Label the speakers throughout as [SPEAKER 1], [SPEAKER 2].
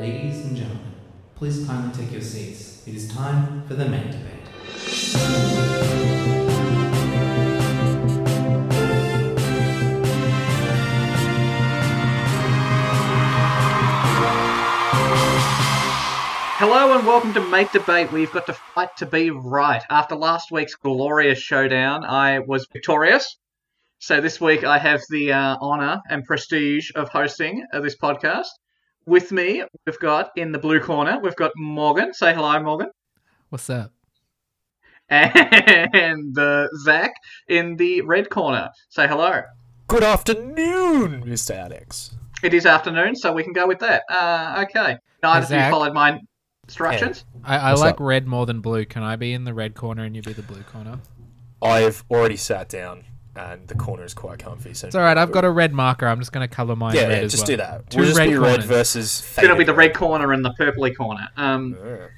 [SPEAKER 1] Ladies and gentlemen, please kindly take your seats. It is time for the main debate.
[SPEAKER 2] Hello and welcome to Mate Debate. We've got to fight to be right. After last week's glorious showdown, I was victorious. So this week I have the uh, honour and prestige of hosting uh, this podcast. With me, we've got in the blue corner, we've got Morgan. Say hello, Morgan.
[SPEAKER 3] What's up?
[SPEAKER 2] And uh, Zac in the red corner. Say hello.
[SPEAKER 4] Good afternoon, Mr. Alex.
[SPEAKER 2] It is afternoon, so we can go with that. Uh, okay. Neither of you
[SPEAKER 3] Zac.
[SPEAKER 2] followed my instructions.
[SPEAKER 3] I, I
[SPEAKER 4] What's
[SPEAKER 3] like
[SPEAKER 4] up?
[SPEAKER 3] red more than blue. Can I be in the red corner and you be the blue corner?
[SPEAKER 4] I've already sat down, and the corner is quite comfy. So
[SPEAKER 3] It's all right. I've got a red marker. I'm just going to color mine
[SPEAKER 4] yeah,
[SPEAKER 3] red
[SPEAKER 4] yeah,
[SPEAKER 3] as
[SPEAKER 4] just
[SPEAKER 3] well.
[SPEAKER 4] do that.
[SPEAKER 3] Two
[SPEAKER 4] we'll just
[SPEAKER 3] red
[SPEAKER 4] be red versus.
[SPEAKER 2] It's going to be the red corner and the purpley corner. Um,
[SPEAKER 4] red.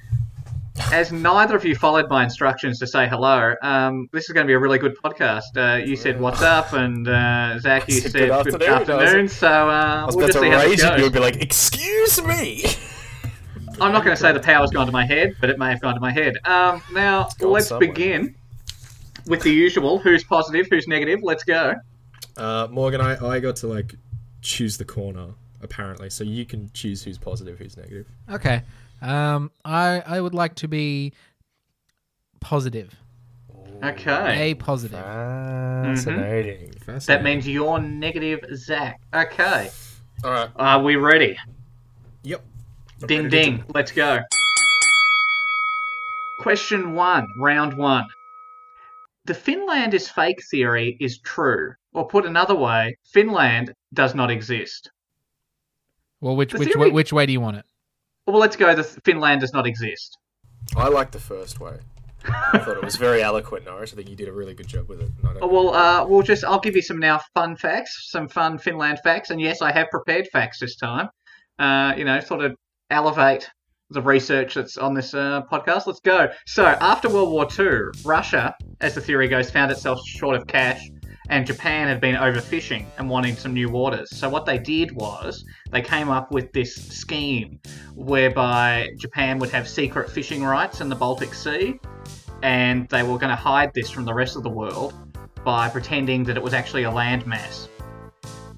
[SPEAKER 2] as neither of you followed my instructions to say hello, um, this is going to be a really good podcast. Uh, you said what's up, and uh, Zac, you
[SPEAKER 4] said
[SPEAKER 2] said
[SPEAKER 4] good
[SPEAKER 2] good
[SPEAKER 4] afternoon. I was-
[SPEAKER 2] afternoon. So
[SPEAKER 4] I
[SPEAKER 2] uh,
[SPEAKER 4] was
[SPEAKER 2] we'll just
[SPEAKER 4] to
[SPEAKER 2] see how this
[SPEAKER 4] rage at you
[SPEAKER 2] goes.
[SPEAKER 4] and be like, "Excuse me."
[SPEAKER 2] I'm not going to say the power's gone to my head, but it may have gone to my head. Um, now let's
[SPEAKER 4] somewhere.
[SPEAKER 2] begin with the usual: who's positive, who's negative. Let's go.
[SPEAKER 5] Uh, Morgan, I, I got to like choose the corner apparently, so you can choose who's positive, who's negative.
[SPEAKER 3] Okay. Um, I I would like to be positive.
[SPEAKER 2] Okay,
[SPEAKER 3] A positive.
[SPEAKER 4] Fascinating.
[SPEAKER 2] that
[SPEAKER 5] Fascinating.
[SPEAKER 2] means you're negative, Zac. Okay,
[SPEAKER 5] All right.
[SPEAKER 2] are we ready?
[SPEAKER 5] Yep. I'm
[SPEAKER 2] Ding
[SPEAKER 5] ready to-
[SPEAKER 2] ding. Let's go. Question one, round one. The Finland is fake theory is true. Or put another way, Finland does not exist.
[SPEAKER 3] Well, which
[SPEAKER 2] The
[SPEAKER 3] which
[SPEAKER 2] theory-
[SPEAKER 3] way, which way do you want it?
[SPEAKER 2] Well, let's go. The Finland does not exist.
[SPEAKER 4] I like the first way. I thought it was very eloquent, Norris. I think you did a really good job with it. and I don't-
[SPEAKER 2] Oh, Well, uh, we'll just. I'll give you some now fun facts, some fun Finland facts, and yes, I have prepared facts this time. Uh, you know, sort of elevate the research that's on this uh, podcast. Let's go. So, after World War II, Russia, as the theory goes, found itself short of cash, and Japan had been overfishing and wanting some new waters. So, what they did was they came up with this scheme whereby Japan would have secret fishing rights in the Baltic Sea, and they were going to hide this from the rest of the world by pretending that it was actually a landmass.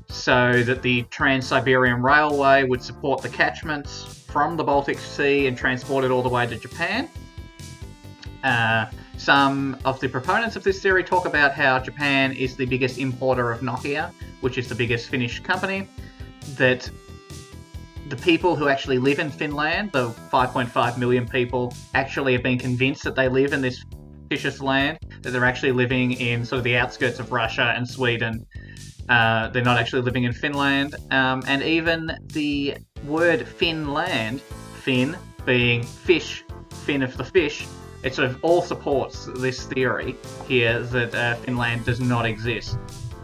[SPEAKER 2] So that the Trans Siberian Railway would support the catchments from the Baltic Sea and transported all the way to Japan. Uh, some of the proponents of this theory talk about how Japan is the biggest importer of Nokia, which is the biggest Finnish company. That the people who actually live in Finland, the 5.5 million people, actually have been convinced that they live in this fictitious land, that they're actually living in sort of the outskirts of Russia and Sweden. Uh, they're not actually living in Finland. Um, and even the word Finland, Fin being fish, fin of the fish, it sort of all supports this theory here that uh, Finland does not exist.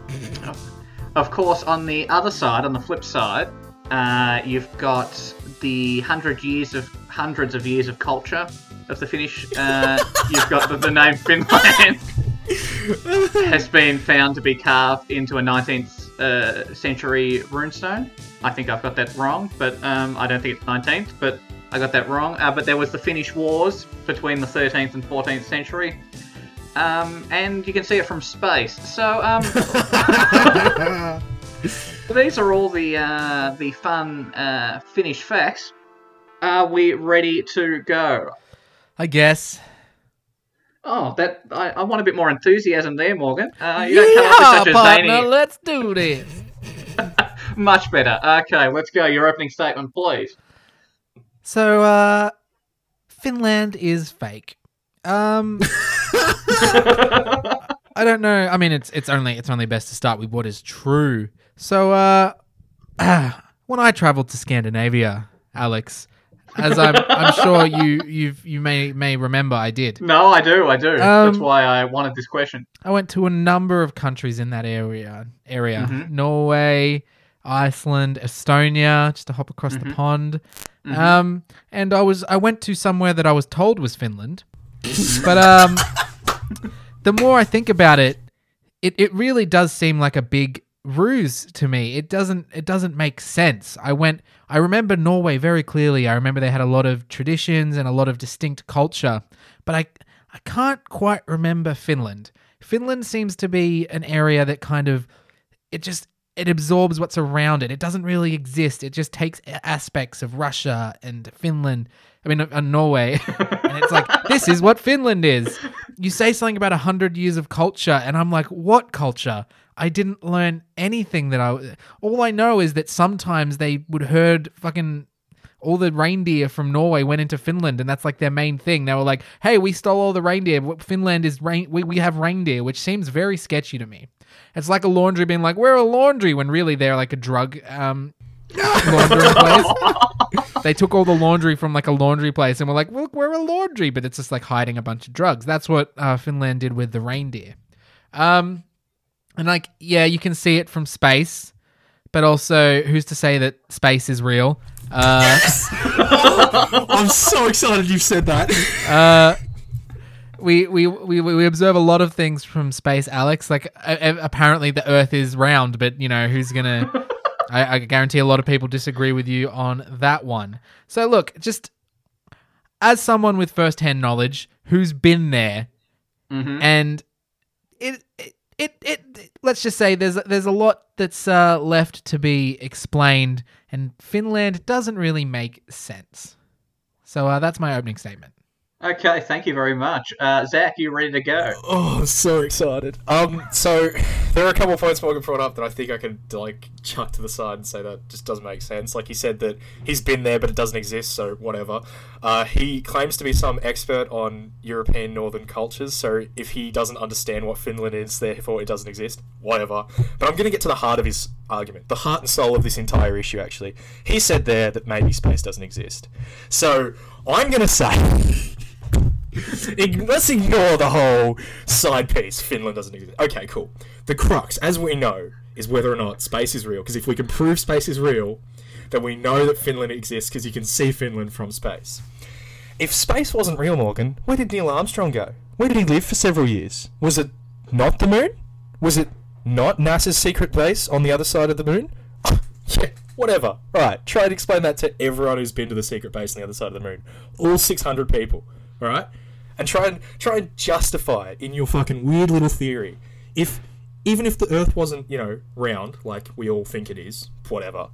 [SPEAKER 2] Of course, on the other side, on the flip side, uh, you've got the hundred years of hundreds of years of culture of the Finnish. Uh, you've got the, the name Finland has been found to be carved into a 19th uh, century runestone. I think I've got that wrong, but um, I don't think it's 19th, but I got that wrong. Uh, but there was the Finnish Wars between the 13th and 14th century. Um, and you can see it from space. So, um, these are all the uh, the fun uh, Finnish facts. Are we ready to go?
[SPEAKER 3] I guess.
[SPEAKER 2] Oh, that I, I want a bit more enthusiasm there, Morgan. Uh, you don't come up with such a
[SPEAKER 3] partner,
[SPEAKER 2] zany.
[SPEAKER 3] let's do this.
[SPEAKER 2] Much better. Okay, let's go. Your opening statement, please.
[SPEAKER 3] So, uh, Finland is fake. Um, I don't know. I mean, it's it's only it's only best to start with what is true. So, uh, when I traveled to Scandinavia, Alex, as I'm I'm sure you you've you may may remember, I did.
[SPEAKER 2] No, I do. I do. That's
[SPEAKER 3] Um,
[SPEAKER 2] why I wanted this question.
[SPEAKER 3] I went to a number of countries in that area. Area
[SPEAKER 2] Mhm.
[SPEAKER 3] Norway, Iceland, Estonia, just to hop across the
[SPEAKER 2] Mhm.
[SPEAKER 3] pond.
[SPEAKER 2] Mhm.
[SPEAKER 3] Um, and I was I went to somewhere that I was told was Finland, but um, the more I think about it, it it really does seem like a big ruse to me. It doesn't it doesn't make sense. I went I remember Norway very clearly. I remember they had a lot of traditions and a lot of distinct culture, but I I can't quite remember Finland. Finland seems to be an area that kind of it just it absorbs what's around it. It doesn't really exist. It just takes aspects of Russia and Finland. I mean, uh, Norway, and it's like this is what Finland is. You say something about a hundred years of culture, and I'm like, what culture? I didn't learn anything that I. All I know is that sometimes they would herd fucking all the reindeer from Norway went into Finland, and that's like their main thing. They were like, "Hey, we stole all the reindeer. Finland is rain. We, we have reindeer," which seems very sketchy to me. It's like a laundry being like, "We're a laundry," when really they're like a drug um, laundering place. they took all the laundry from like a laundry place and were like, "Look, we're a laundry," but it's just like hiding a bunch of drugs. That's what uh, Finland did with the reindeer. Um, and like, yeah, you can see it from space, but also, who's to say that space is real? Uh,
[SPEAKER 5] I'm so excited you've said that.
[SPEAKER 3] uh, we, we we we observe a lot of things from space, Alex. Like uh, apparently the Earth is round, but you know who's gonna? I, I guarantee a lot of people disagree with you on that one. So look, just as someone with first-hand knowledge who's been there,
[SPEAKER 2] Mhm.
[SPEAKER 3] and it, it it it let's just say there's there's a lot that's uh, left to be explained, and Finland doesn't really make sense. So uh, that's my opening statement.
[SPEAKER 2] Okay, thank you very much. Uh, Zac, you ready to go?
[SPEAKER 5] Oh, I'm so excited. Um, so there are a couple of points Morgan brought up that I think I could like chuck to the side and say that just doesn't make sense. Like he said that he's been there, but it doesn't exist, so whatever. Uh, he claims to be some expert on European northern cultures, so if he doesn't understand what Finland is, therefore it doesn't exist, whatever. But I'm going to get to the heart of his argument, the heart and soul of this entire issue. Actually, he said there that maybe space doesn't exist. So I'm going to say. Let's ignore the whole side piece. Finland doesn't exist. Okay, cool. The crux, as we know, is whether or not space is real. Because if we can prove space is real, then we know that Finland exists because you can see Finland from space. If space wasn't real, Morgan, where did Neil Armstrong go? Where did he live for several years? Was it not the moon? Was it not NASA's secret base on the other side of the moon? yeah, whatever. Alright, try and explain that to everyone who's been to the secret base on the other side of the moon. All 600 people. Alright? And try and try and justify it in your fucking weird little theory. If even if the Earth wasn't, you know, round like we all think it is, whatever.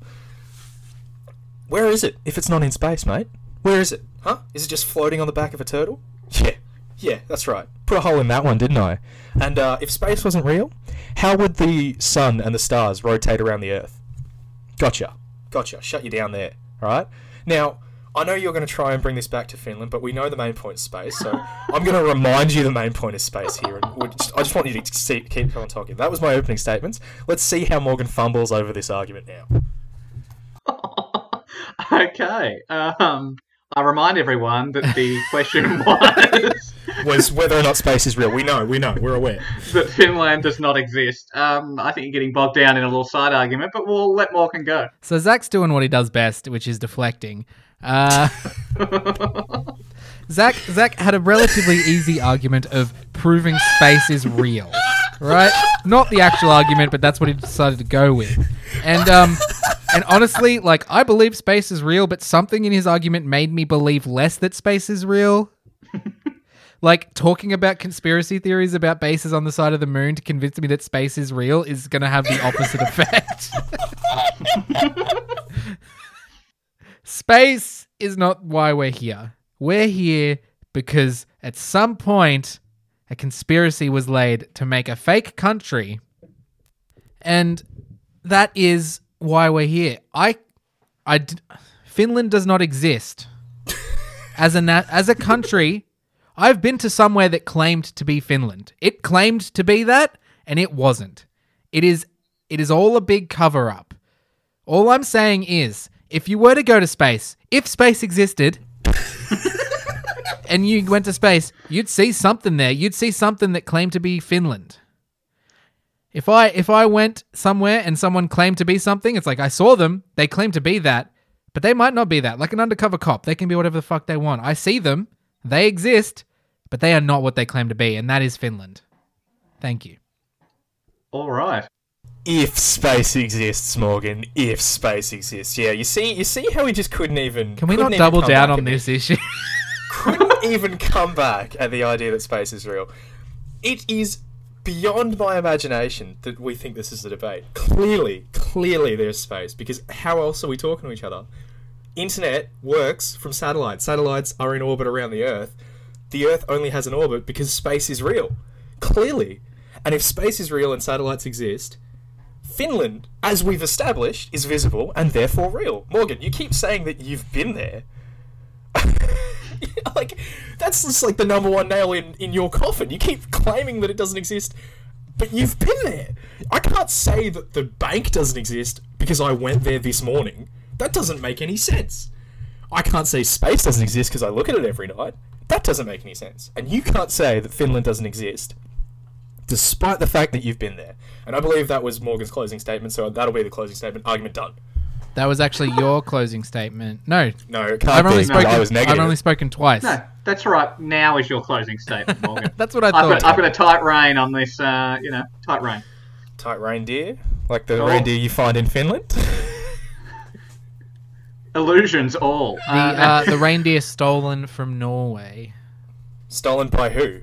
[SPEAKER 5] Where is it if it's not in space, mate? Where is it? Huh? Is it just floating on the back of a turtle? Yeah. Yeah, that's right. Put a hole in that one, didn't I? And uh, if space wasn't real, how would the sun and the stars rotate around the Earth? Gotcha. Gotcha. Shut you down there. Alright? Now, I know you're going to try and bring this back to Finland, but we know the main point is space, so I'm going to remind you the main point is space here. And just, I just want you to see, keep on talking. That was my opening statements. Let's see how Morgan fumbles over this argument now.
[SPEAKER 2] okay. Um, I remind everyone that the question was
[SPEAKER 5] Was whether or not space is real. We know, we know, we're aware.
[SPEAKER 2] that Finland does not exist. Um, I think you're getting bogged down in a little side argument, but we'll let Morgan go.
[SPEAKER 3] So Zac's doing what he does best, which is deflecting. Uh, Zac Zac had a relatively easy argument of proving space is real, right? Not the actual argument, but that's what he decided to go with. And um, and honestly, like I believe space is real, but something in his argument made me believe less that space is real. Like talking about conspiracy theories about bases on the side of the moon to convince me that space is real is going to have the opposite effect. Space is not why we're here. We're here because at some point a conspiracy was laid to make a fake country. And that is why we're here. I I d- Finland does not exist. As a na- as a country, I've been to somewhere that claimed to be Finland. It claimed to be that and it wasn't. It is it is all a big cover up. All I'm saying is, if you were to go to space, if space existed, and you went to space, you'd see something there. You'd see something that claimed to be Finland. If I if I went somewhere and someone claimed to be something, it's like I saw them, they claim to be that, but they might not be that. Like an undercover cop, they can be whatever the fuck they want. I see them, they exist, but they are not what they claim to be, and that is Finland. Thank you.
[SPEAKER 2] All right.
[SPEAKER 5] If space exists, Morgan. If space exists, yeah. You see, you see how he just couldn't even.
[SPEAKER 3] Can we
[SPEAKER 5] couldn't
[SPEAKER 3] double down on this issue?
[SPEAKER 5] couldn't even come back at the idea that space is real. It is beyond my imagination that we think this is a debate. Clearly, clearly there's space because how else are we talking to each other? Internet works from satellites. Satellites are in orbit around the Earth. The Earth only has an orbit because space is real. Clearly. And if space is real and satellites exist, Finland, as we've established, is visible and therefore real. Morgan, you keep saying that you've been there. like that's just like the number one nail in, in your coffin. You keep claiming that it doesn't exist, but you've been there. I can't say that the bank doesn't exist because I went there this morning. That doesn't make any sense. I can't say space doesn't exist because I look at it every night. That doesn't make any sense. And you can't say that Finland doesn't exist despite the fact that you've been there. And I believe that was Morgan's closing statement, so that'll be the closing statement. Argument done.
[SPEAKER 3] that was actually your closing statement. No,
[SPEAKER 5] No, can't
[SPEAKER 3] I've only
[SPEAKER 5] be, 'cause
[SPEAKER 3] spoken.
[SPEAKER 5] I was negative.
[SPEAKER 3] I've only spoken twice.
[SPEAKER 2] No, that's right. Now is your closing statement, Morgan.
[SPEAKER 3] That's what I
[SPEAKER 2] I've
[SPEAKER 3] thought.
[SPEAKER 2] got, I've got a tight rein on this, uh, you know, tight rein.
[SPEAKER 5] Tight reindeer? Like the
[SPEAKER 2] Oh.
[SPEAKER 5] reindeer you find in Finland?
[SPEAKER 2] Illusions all.
[SPEAKER 3] the
[SPEAKER 2] uh,
[SPEAKER 3] the reindeer stolen from Norway.
[SPEAKER 5] Stolen by who?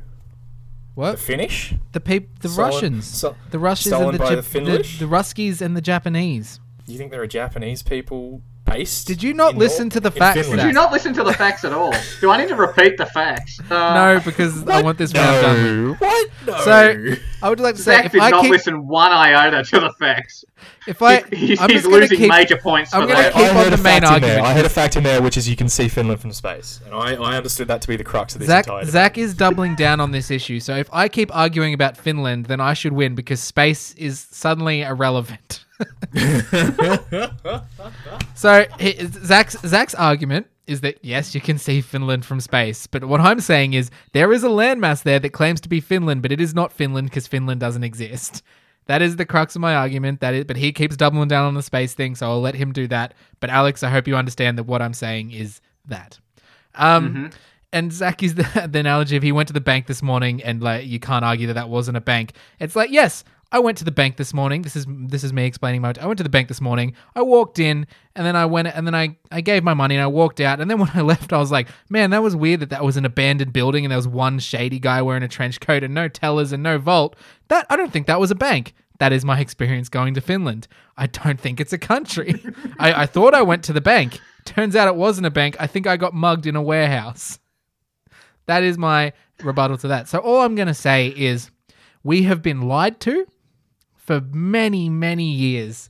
[SPEAKER 5] The
[SPEAKER 3] What?
[SPEAKER 5] Finnish?
[SPEAKER 3] The peop- the
[SPEAKER 5] Stolen-
[SPEAKER 3] Russians.
[SPEAKER 5] so-
[SPEAKER 3] the Russians
[SPEAKER 5] stolen
[SPEAKER 3] and the,
[SPEAKER 5] by
[SPEAKER 3] Jap-
[SPEAKER 5] the Finnish?
[SPEAKER 3] the, the Ruskies and the Japanese.
[SPEAKER 5] You think there are Japanese people based?
[SPEAKER 3] Did you not
[SPEAKER 5] in
[SPEAKER 3] listen
[SPEAKER 5] Nor-
[SPEAKER 3] to the
[SPEAKER 5] in
[SPEAKER 3] facts,
[SPEAKER 5] Finland?
[SPEAKER 2] Did you not listen to the facts at all? Do I need to repeat the facts? Uh,
[SPEAKER 3] no, because I want this round done. with.
[SPEAKER 5] What? No.
[SPEAKER 3] So I would like to say
[SPEAKER 2] Zac
[SPEAKER 3] if
[SPEAKER 2] did
[SPEAKER 3] I
[SPEAKER 2] not
[SPEAKER 3] keep
[SPEAKER 2] listen one iota to the facts.
[SPEAKER 3] if I
[SPEAKER 2] He-
[SPEAKER 3] I'm
[SPEAKER 2] he's
[SPEAKER 3] just gonna
[SPEAKER 2] losing
[SPEAKER 3] keep
[SPEAKER 2] major points
[SPEAKER 3] I'm
[SPEAKER 2] for
[SPEAKER 3] gonna
[SPEAKER 2] that.
[SPEAKER 3] keep- on
[SPEAKER 5] heard
[SPEAKER 3] the main
[SPEAKER 5] fact in there.
[SPEAKER 3] argument.
[SPEAKER 5] I had a fact in there, which is you can see Finland from space, and I, I understood that to be the crux of this
[SPEAKER 3] Zac
[SPEAKER 5] entire.
[SPEAKER 3] Zac is doubling down on this issue. So if I keep arguing about Finland, then I should win because space is suddenly irrelevant. so he- Zac's Zac's argument is that yes, you can see Finland from space, but what I'm saying is there is a landmass there that claims to be Finland, but it is not Finland because Finland doesn't exist. That is the crux of my argument. That is, but he keeps doubling down on the space thing, so I'll let him do that. But Alex, I hope you understand that what I'm saying is that. Um, and Zac is the, the analogy of he went to the bank this morning, and like you can't argue that that wasn't a bank. It's like yes, I went to the bank this morning. This is this is me explaining my. I went to the bank this morning. I walked in, and then I went, and then I I gave my money, and I walked out, and then when I left, I was like, man, that was weird that that was an abandoned building, and there was one shady guy wearing a trench coat, and no tellers, and no vault. That I don't think that was a bank. That is my experience going to Finland. I don't think it's a country. I, I thought I went to the bank. Turns out it wasn't a bank. I think I got mugged in a warehouse. That is my rebuttal to that. So all I'm going to say is we have been lied to for many, many years.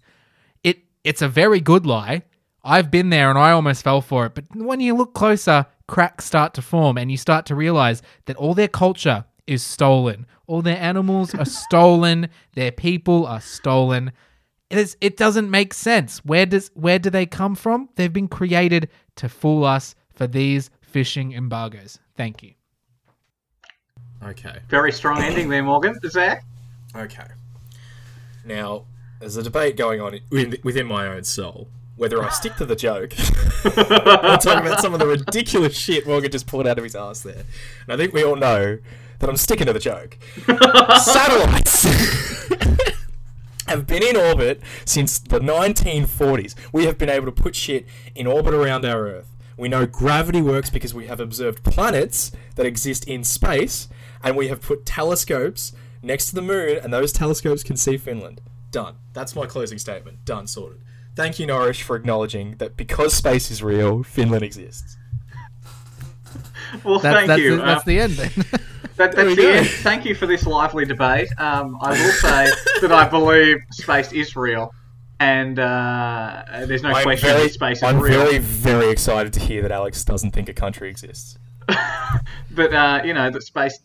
[SPEAKER 3] It it's a very good lie. I've been there and I almost fell for it. But when you look closer, cracks start to form and you start to realize that all their culture is stolen. All their animals are stolen. Their people are stolen. It is it doesn't make sense. Where does where do they come from? They've been created to fool us for these fishing embargoes. Thank you.
[SPEAKER 5] Okay.
[SPEAKER 2] Very strong ending there, Morgan. Zac?
[SPEAKER 5] Okay. Now, there's a debate going on in- within my own soul whether I stick to the joke or talk about some of the ridiculous shit Morgan just pulled out of his ass there. And I think we all know that I'm sticking to the joke. Satellites have been in orbit since the 1940s. We have been able to put shit in orbit around our Earth. We know gravity works because we have observed planets that exist in space, and we have put telescopes next to the moon, and those telescopes can see Finland. Done. That's my closing statement. Done. Sorted. Thank you, Norris, for acknowledging that because space is real, Finland exists.
[SPEAKER 2] Well,
[SPEAKER 3] That's
[SPEAKER 2] thank
[SPEAKER 3] that's
[SPEAKER 2] you.
[SPEAKER 3] The, that's
[SPEAKER 2] Uh,
[SPEAKER 3] the end then.
[SPEAKER 2] that, that's
[SPEAKER 5] we
[SPEAKER 2] the
[SPEAKER 5] go.
[SPEAKER 2] end. Thank you for this lively debate. Um, I will say that I believe space is real, and uh, there's no
[SPEAKER 5] I'm
[SPEAKER 2] question
[SPEAKER 5] very,
[SPEAKER 2] that space is real.
[SPEAKER 5] I'm
[SPEAKER 2] real.
[SPEAKER 5] very, very excited to hear that Alex doesn't think a country exists.
[SPEAKER 2] But uh, you know that space.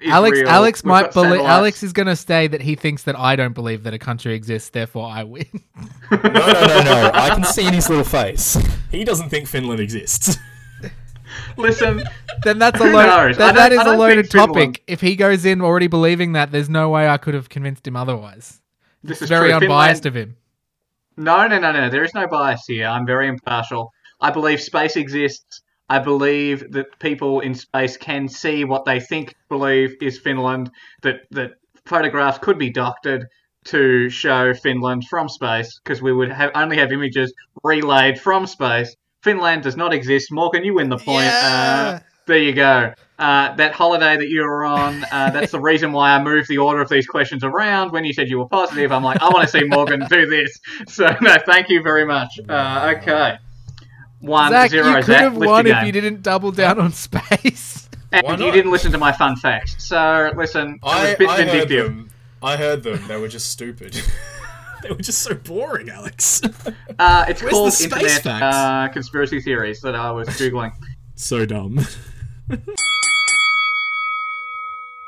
[SPEAKER 2] Is
[SPEAKER 3] Alex
[SPEAKER 2] real.
[SPEAKER 3] Alex
[SPEAKER 2] We've
[SPEAKER 3] might believe. Alex is going to say that he thinks that I don't believe that a country exists, therefore I win.
[SPEAKER 5] No, no, no, no. I can see in his little face. He doesn't think Finland exists.
[SPEAKER 2] Listen,
[SPEAKER 3] then that's a
[SPEAKER 2] Who
[SPEAKER 3] load,
[SPEAKER 2] knows? I
[SPEAKER 3] that,
[SPEAKER 2] don't-
[SPEAKER 3] that is
[SPEAKER 2] I
[SPEAKER 3] a
[SPEAKER 2] don't
[SPEAKER 3] loaded
[SPEAKER 2] think Finland-
[SPEAKER 3] topic. If he goes in already believing that, there's no way I could have convinced him otherwise.
[SPEAKER 2] this is
[SPEAKER 3] Very
[SPEAKER 2] true.
[SPEAKER 3] unbiased
[SPEAKER 2] Finland-
[SPEAKER 3] of him.
[SPEAKER 2] No, no, no, no. There is no bias here. I'm very impartial. I believe space exists. I believe that people in space can see what they think believe is Finland. That that photographs could be doctored to show Finland from space because we would have only have images relayed from space. Finland does not exist. Morgan, you win the point.
[SPEAKER 3] Yeah.
[SPEAKER 2] Uh, there you go. Uh, that holiday that you were on, uh, that's the reason why I moved the order of these questions around. When you said you were positive, I'm like, I want to see Morgan do this. So, no, thank you very much. Uh, okay. One,
[SPEAKER 3] Zac,
[SPEAKER 2] zero,
[SPEAKER 3] you could
[SPEAKER 2] Zac.
[SPEAKER 3] have won if you didn't double down on space.
[SPEAKER 2] And you didn't listen to my fun facts. So, listen, it was
[SPEAKER 5] I,
[SPEAKER 2] a bit
[SPEAKER 5] I heard
[SPEAKER 2] vindictive.
[SPEAKER 5] them. I heard them. They were just stupid. they were just so boring, Alex.
[SPEAKER 2] Uh, it's
[SPEAKER 6] Where's
[SPEAKER 2] called
[SPEAKER 6] the space
[SPEAKER 2] Internet
[SPEAKER 6] facts?
[SPEAKER 2] uh, Conspiracy Theories that I was Googling.
[SPEAKER 6] so dumb.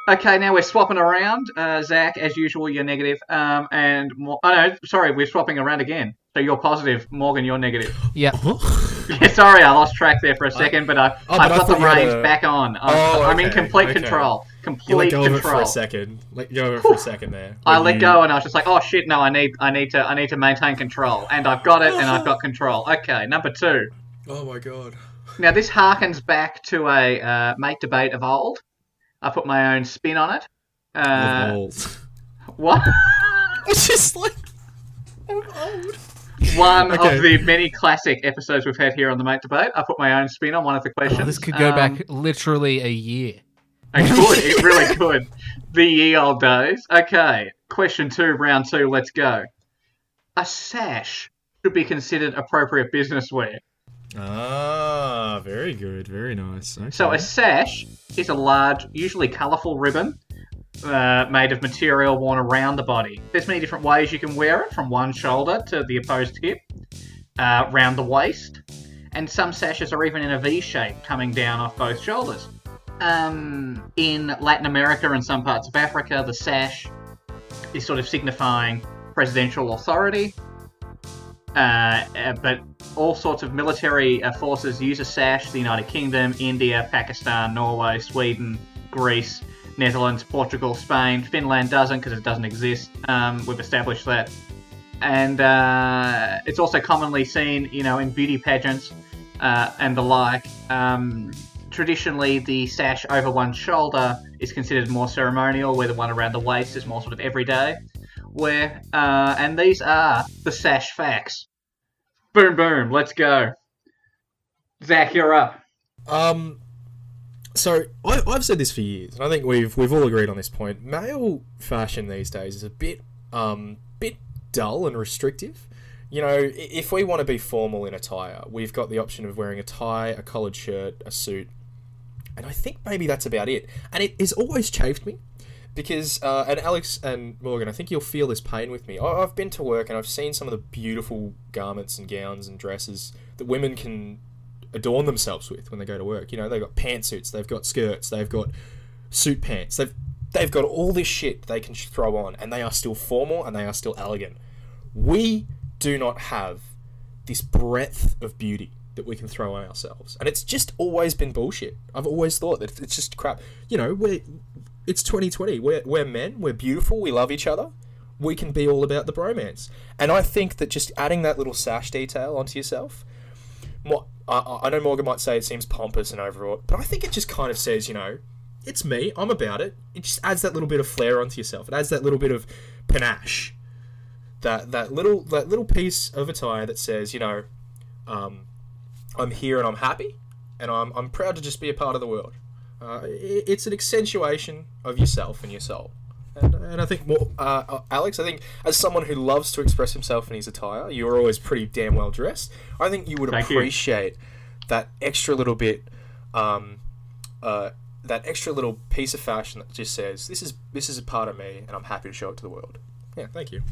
[SPEAKER 2] Okay, now we're swapping around. Uh, Zac, as usual, you're negative. Um, and Mo- oh no, sorry, we're swapping around again. So you're positive, Morgan. You're negative.
[SPEAKER 3] yeah.
[SPEAKER 2] Yeah, sorry, I lost track there for a second, but I,
[SPEAKER 5] Oh,
[SPEAKER 2] I've
[SPEAKER 5] but I
[SPEAKER 2] got the
[SPEAKER 5] thought you had
[SPEAKER 2] reins
[SPEAKER 5] a-
[SPEAKER 2] back on. I'm,
[SPEAKER 5] Oh,
[SPEAKER 2] I'm in complete
[SPEAKER 5] okay.
[SPEAKER 2] control.
[SPEAKER 5] You
[SPEAKER 2] Complete
[SPEAKER 5] let go of it for
[SPEAKER 2] control.
[SPEAKER 5] a second. Let go of it for a second there.
[SPEAKER 2] I
[SPEAKER 5] When
[SPEAKER 2] let
[SPEAKER 5] you-
[SPEAKER 2] go, and I was just like, "Oh shit! No, I need, I need to, I need to maintain control." And I've got it, and I've got control. Okay, number two.
[SPEAKER 5] Oh my god.
[SPEAKER 2] Now this harkens back to a uh, mate debate of old. I put my own spin on it. Uh, what?
[SPEAKER 6] It's just like I'm old.
[SPEAKER 2] one
[SPEAKER 5] Okay.
[SPEAKER 2] of the many classic episodes we've had here on the Mate Debate. I put my own spin on one of the questions.
[SPEAKER 3] Oh, this could go
[SPEAKER 2] Um,
[SPEAKER 3] back literally a year.
[SPEAKER 2] It could. It really could. The ye old days. Okay. Question two, round two. Let's go. A sash should be considered appropriate business wear.
[SPEAKER 6] Ah, very good, very nice. Okay.
[SPEAKER 2] So a sash is a large, usually colourful ribbon uh, made of material worn around the body. There's many different ways you can wear it, from one shoulder to the opposed hip, uh, round the waist, and some sashes are even in a V shape, coming down off both shoulders. Um, in Latin America and some parts of Africa, the sash is sort of signifying presidential authority. Uh, uh, but all sorts of military uh, forces use a sash. The United Kingdom, India, Pakistan, Norway, Sweden, Greece, Netherlands, Portugal, Spain. Finland doesn't because it doesn't exist. Um, we've established that. And uh, it's also commonly seen, you know, in beauty pageants uh, and the like. Um, traditionally, the sash over one shoulder is considered more ceremonial, where the one around the waist is more sort of everyday. Where uh, and these are the sash facts. Boom, boom, let's go. Zac, you're up.
[SPEAKER 5] Um, so I, I've said this for years, and I think we've we've all agreed on this point. Male fashion these days is a bit um bit dull and restrictive. You know, if we want to be formal in attire, we've got the option of wearing a tie, a collared shirt, a suit, and I think maybe that's about it. And it has always chafed me because, uh, and Alex and Morgan, I think you'll feel this pain with me. I- I've been to work and I've seen some of the beautiful garments and gowns and dresses that women can adorn themselves with when they go to work. You know, they've got pantsuits, they've got skirts, they've got suit pants, they've they've got all this shit they can throw on, and they are still formal and they are still elegant. We do not have this breadth of beauty that we can throw on ourselves, and it's just always been bullshit. I've always thought that it's just crap. You know, we're it's 2020. We're we're men. We're beautiful. We love each other. We can be all about the bromance, and I think that just adding that little sash detail onto yourself Mo- I, I know Morgan might say it seems pompous and overwrought, but I think it just kind of says, you know, it's me, I'm about it. It just adds that little bit of flair onto yourself. It adds that little bit of panache. That that little that little piece of attire that says, you know, um, I'm here and I'm happy, and I'm I'm proud to just be a part of the world. Uh, it, it's an accentuation of yourself and your soul. And, and I think, more, uh, uh, Alex, I think as someone who loves to express himself in his attire, you're always pretty damn well dressed. I think you would
[SPEAKER 2] Thank you.
[SPEAKER 5] appreciate that extra little bit, um, uh, that extra little piece of fashion that just says, "This is this is a part of me, and I'm happy to show it to the world." Yeah, thank you.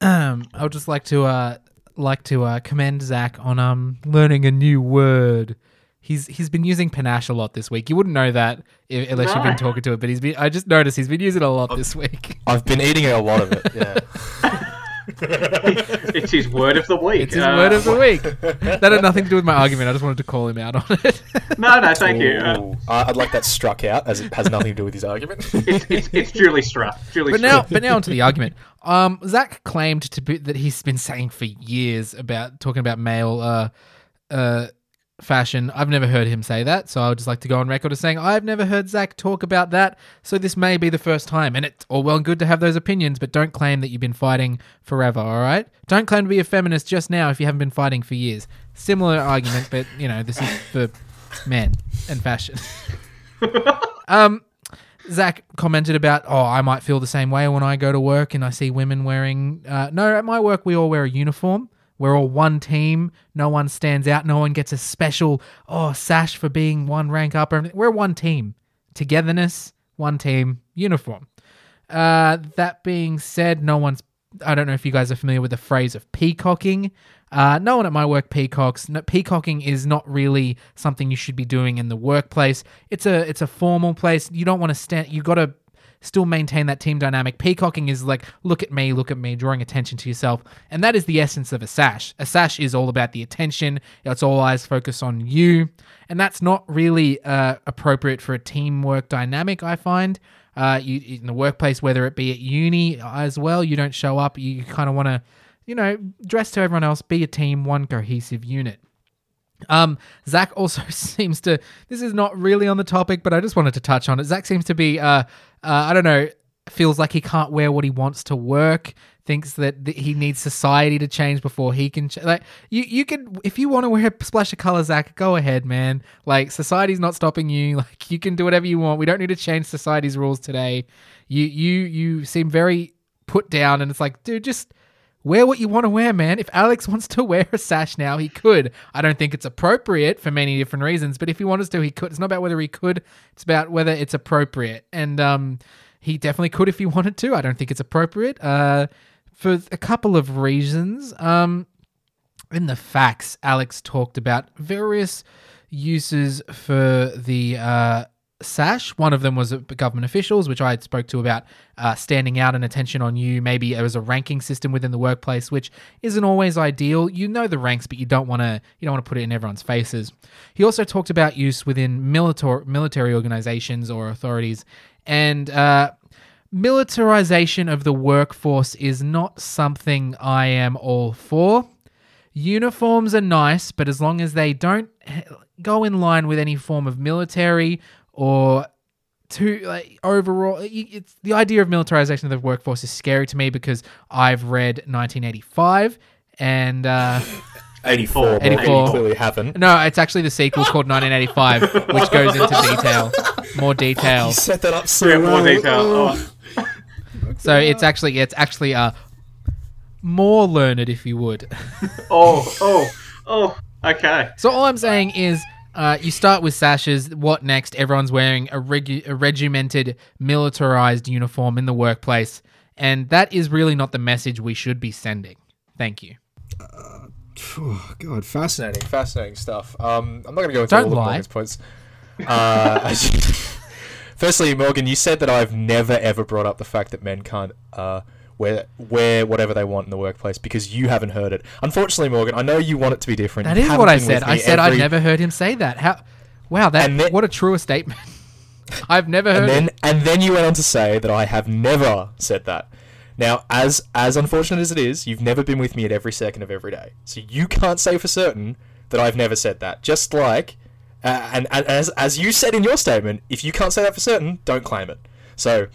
[SPEAKER 3] Um, I would just like to uh like to uh commend Zac on um learning a new word. He's he's been using panache a lot this week. You wouldn't know that if, unless you've been talking to it, but he's been. I just noticed he's been using it a lot this week.
[SPEAKER 5] I've been eating a lot of it. Yeah.
[SPEAKER 2] It's his word of the week.
[SPEAKER 3] It's his
[SPEAKER 2] Uh,
[SPEAKER 3] word of the week. That had nothing to do with my argument. I just wanted to call him out on it.
[SPEAKER 2] No, no, thank you. Uh,
[SPEAKER 5] I- I'd like that struck out, as it has nothing to do with his argument.
[SPEAKER 2] it's, it's, it's duly struck. Duly
[SPEAKER 3] but now, but now onto the argument. Um, Zac claimed to be that he's been saying for years about talking about male uh, uh, fashion. I've never heard him say that, so I would just like to go on record as saying I've never heard Zac talk about that. So this may be the first time, and it's all well and good to have those opinions, but don't claim that you've been fighting forever. All right? Don't claim to be a feminist just now if you haven't been fighting for years. Similar argument, but you know this is for men and fashion. um. Zac commented about, oh, I might feel the same way when I go to work and I see women wearing. Uh, no, at my work, we all wear a uniform. We're all one team. No one stands out. No one gets a special, oh, sash for being one rank up. We're one team. Togetherness, one team, uniform. Uh, that being said, no one's. I don't know if you guys are familiar with the phrase of peacocking. Uh, no one at my work peacocks. No, peacocking is not really something you should be doing in the workplace. It's a it's a formal place. You don't want to stand. You got to still maintain that team dynamic. Peacocking is like look at me, look at me, drawing attention to yourself, and that is the essence of a sash. A sash is all about the attention. It's all eyes focus on you, and that's not really uh, appropriate for a teamwork dynamic. I find uh, you in the workplace, whether it be at uni as well, you don't show up. You kind of want to, you know, dress to everyone else, be a team, one cohesive unit. Um, Zac also seems to. This is not really on the topic, but I just wanted to touch on it. Zac seems to be, uh, uh, I don't know, feels like he can't wear what he wants to work. Thinks that th- he needs society to change before he can. Ch- like you, you can if you want to wear a splash of color, Zac, go ahead, man. Like society's not stopping you. Like you can do whatever you want. We don't need to change society's rules today. You, you, you seem very put down, and it's like, dude, just wear what you want to wear, man. If Alex wants to wear a sash now, he could. I don't think it's appropriate for many different reasons, but if he wanted to, he could. It's not about whether he could, it's about whether it's appropriate. And um, he definitely could if he wanted to. I don't think it's appropriate uh, for a couple of reasons. Um, in the facts, Alex talked about various uses for the uh, sash. One of them was government officials, which I spoke to about uh, standing out and attention on you. Maybe it was a ranking system within the workplace, which isn't always ideal. You know the ranks, but you don't want to you don't want to put it in everyone's faces. He also talked about use within military military organizations or authorities, and. Uh, Militarization of the workforce is not something I am all for. Uniforms are nice, but as long as they don't go in line with any form of military or to like overall it's the idea of militarization of the workforce is scary to me because I've read 1985 and uh
[SPEAKER 5] 84.
[SPEAKER 3] 84.
[SPEAKER 5] You clearly haven't.
[SPEAKER 3] no it's actually the sequel called 1985 which goes into detail more detail
[SPEAKER 5] You set that up so
[SPEAKER 2] Yeah, more detail. Oh,
[SPEAKER 3] so it's actually it's actually uh more learned if you would
[SPEAKER 2] oh, oh, oh. Okay.
[SPEAKER 3] So all I'm saying is, uh, you start with sashes. What next? Everyone's wearing a, regu- a regimented, militarized uniform in the workplace, and that is really not the message we should be sending. Thank you.
[SPEAKER 6] Oh, God, fascinating.
[SPEAKER 5] Fascinating, stuff. Um, I'm not going to go into
[SPEAKER 3] Don't
[SPEAKER 5] all of
[SPEAKER 3] lie.
[SPEAKER 5] Morgan's points. Uh, firstly, Morgan, you said that I've never ever brought up the fact that men can't uh, wear wear whatever they want in the workplace because you haven't heard it. Unfortunately, Morgan, I know you want it to be different.
[SPEAKER 3] That
[SPEAKER 5] You
[SPEAKER 3] is what I said. I said
[SPEAKER 5] every-
[SPEAKER 3] I've never heard him say that. How? Wow, that
[SPEAKER 5] then-
[SPEAKER 3] what a truer statement. I've never heard.
[SPEAKER 5] And then
[SPEAKER 3] it.
[SPEAKER 5] and then you went on to say that I have never said that. Now, as as unfortunate as it is, you've never been with me at every second of every day, so you can't say for certain that I've never said that. Just like, uh, and, and as as you said in your statement, if you can't say that for certain, don't claim it. So.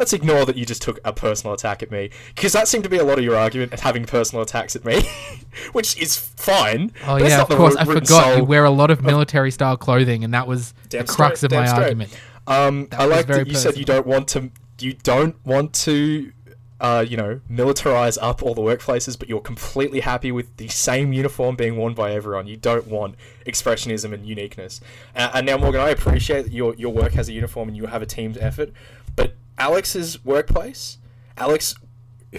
[SPEAKER 5] Let's ignore that you just took a personal attack at me, because that seemed to be a lot of your argument at having personal attacks at me, which is fine.
[SPEAKER 3] Oh yeah,
[SPEAKER 5] not
[SPEAKER 3] of course. I forgot you wear a lot of military style clothing, and that was
[SPEAKER 5] Damn
[SPEAKER 3] the crux
[SPEAKER 5] straight,
[SPEAKER 3] of my
[SPEAKER 5] straight.
[SPEAKER 3] argument.
[SPEAKER 5] Um, I like that you said you don't want to, you don't want to, uh, you know, militarize up all the workplaces, but you're completely happy with the same uniform being worn by everyone. You don't want expressionism and uniqueness. Uh, and now, Morgan, I appreciate that your your work has a uniform and you have a team's effort, Alex's workplace, Alex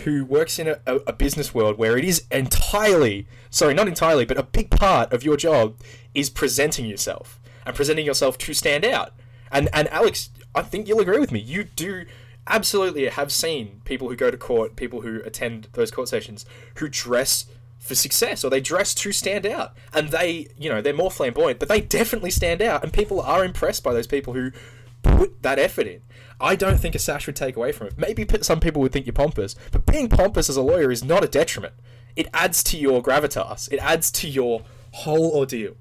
[SPEAKER 5] who works in a, a, business world where it is entirely, sorry, not entirely, but a big part of your job is presenting yourself and presenting yourself to stand out. And and Alex, I think you'll agree with me. You do absolutely have seen people who go to court, people who attend those court sessions, who dress for success or they dress to stand out. And they, you know, they're more flamboyant, but they definitely stand out. And people are impressed by those people who put that effort in. I don't think a sash would take away from it. Maybe some people would think you're pompous, but being pompous as a lawyer is not a detriment. It adds to your gravitas. It adds to your whole ordeal.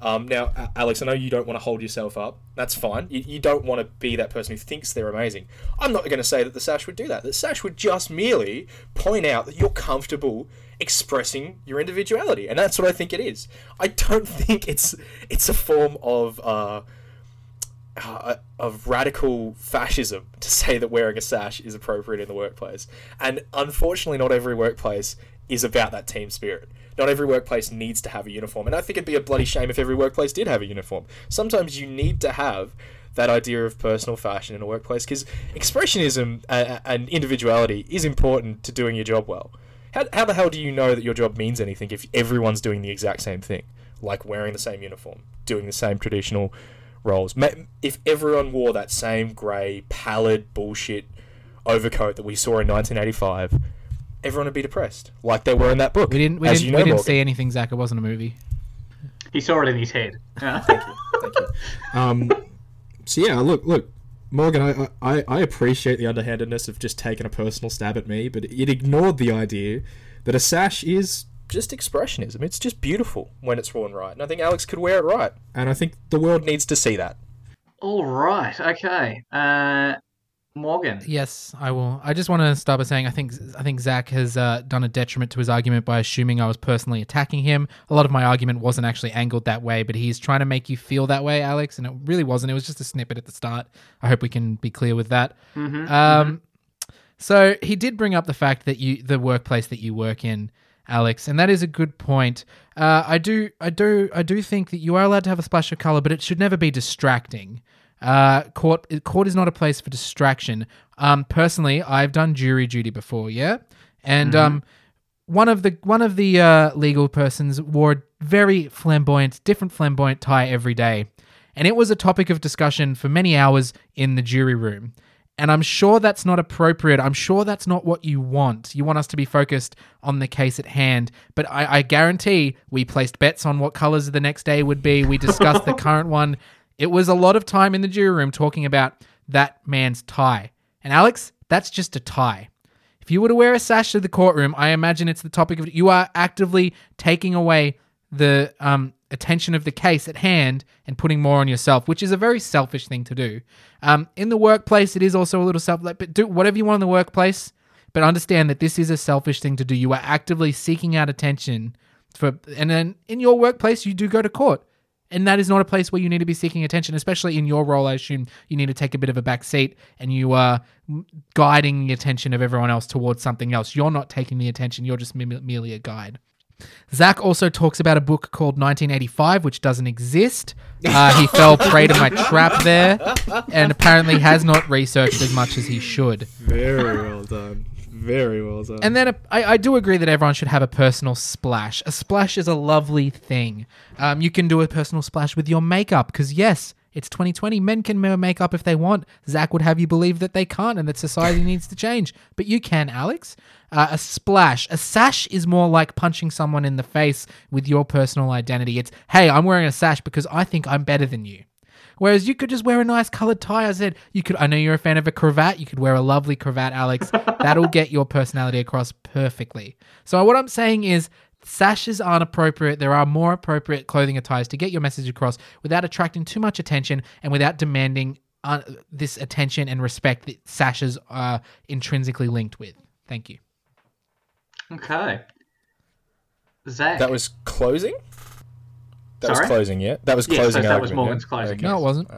[SPEAKER 5] Um, now, Alex, I know you don't want to hold yourself up. That's fine. You, you don't want to be that person who thinks they're amazing. I'm not going to say that the sash would do that. The sash would just merely point out that you're comfortable expressing your individuality, and that's what I think it is. I don't think it's it's a form of. Uh, uh, of radical fascism to say that wearing a sash is appropriate in the workplace. And unfortunately, not every workplace is about that team spirit. Not every workplace needs to have a uniform. And I think it'd be a bloody shame if every workplace did have a uniform. Sometimes you need to have that idea of personal fashion in a workplace because expressionism and individuality is important to doing your job well. How, how the hell do you know that your job means anything if everyone's doing the exact same thing? Like wearing the same uniform, doing the same traditional roles. If everyone wore that same grey, pallid bullshit overcoat that we saw in 1985, everyone would be depressed, like they were in that book.
[SPEAKER 3] We didn't. We didn't.
[SPEAKER 5] you know,
[SPEAKER 3] we didn't see anything, Zac. It wasn't a movie.
[SPEAKER 2] He saw it in his head. Yeah.
[SPEAKER 5] Thank you.
[SPEAKER 6] Um, so yeah, look, look, Morgan, I, I, I appreciate the underhandedness of just taking a personal stab at me, but it ignored the idea that a sash is,
[SPEAKER 5] Just expressionism. It's just beautiful when it's worn right, and I think Alex could wear it right.
[SPEAKER 6] and I think
[SPEAKER 5] The world needs to see that.
[SPEAKER 2] All right. Okay. Uh, Morgan.
[SPEAKER 3] Yes, I will. I just want to start by saying I think I think Zac has uh, done a detriment to his argument by assuming I was personally attacking him. A lot of my argument wasn't actually angled that way, but he's trying to make you feel that way, Alex, and it really wasn't. It was just a snippet at the start. I hope we can be clear with that.
[SPEAKER 2] Mm-hmm.
[SPEAKER 3] Um, so he did bring up the fact that you, the workplace that you work in, Alex, and that is a good point. Uh, I do, I do, I do think that you are allowed to have a splash of color, but it should never be distracting. Uh, court, court is not a place for distraction. Um, personally, I've done jury duty before, yeah, and um, one of the one of the uh, legal persons wore a very flamboyant, different flamboyant tie every day, and it was a topic of discussion for many hours in the jury room. And I'm sure that's not appropriate. I'm sure that's not what you want. You want us to be focused on the case at hand. But I, I guarantee we placed bets on what colors the next day would be. We discussed the current one. It was a lot of time in the jury room talking about that man's tie. And Alex, that's just a tie. If you were to wear a sash to the courtroom, I imagine it's the topic of you are actively taking away the um, attention of the case at hand and putting more on yourself, which is a very selfish thing to do. Um, in the workplace, it is also a little self. But do whatever you want in the workplace, but understand that this is a selfish thing to do. You are actively seeking out attention for, and then in your workplace, you do go to court. And that is not a place where you need to be seeking attention, especially in your role. I assume you need to take a bit of a back seat and you are guiding the attention of everyone else towards something else. You're not taking the attention, you're just merely a guide. Zac also talks about a book called 1985, which doesn't exist. Uh, he fell prey to my trap there and apparently has not researched as much as he should.
[SPEAKER 6] very well done. Very well done.
[SPEAKER 3] And then a, I, I do agree that everyone should have a personal splash. A splash is a lovely thing. Um, you can do a personal splash with your makeup because, yes, it's 2020. Men can wear makeup if they want. Zac would have you believe that they can't and that society needs to change. But you can, Alex. Uh, a splash. A sash is more like punching someone in the face with your personal identity. It's, hey, I'm wearing a sash because I think I'm better than you. Whereas you could just wear a nice colored tie. I said you could. I know you're a fan of a cravat. You could wear a lovely cravat, Alex. That'll get your personality across perfectly. So what I'm saying is, sashes aren't appropriate. There are more appropriate clothing attires to get your message across without attracting too much attention and without demanding uh, this attention and respect that sashes are intrinsically linked with. Thank you.
[SPEAKER 2] Okay. Zac.
[SPEAKER 5] That was closing. That
[SPEAKER 2] Sorry?
[SPEAKER 5] was closing, yeah. That was
[SPEAKER 2] Yes,
[SPEAKER 5] closing.
[SPEAKER 2] that- that was Morgan's
[SPEAKER 5] yeah?
[SPEAKER 2] closing,
[SPEAKER 5] Okay.
[SPEAKER 3] No, it wasn't.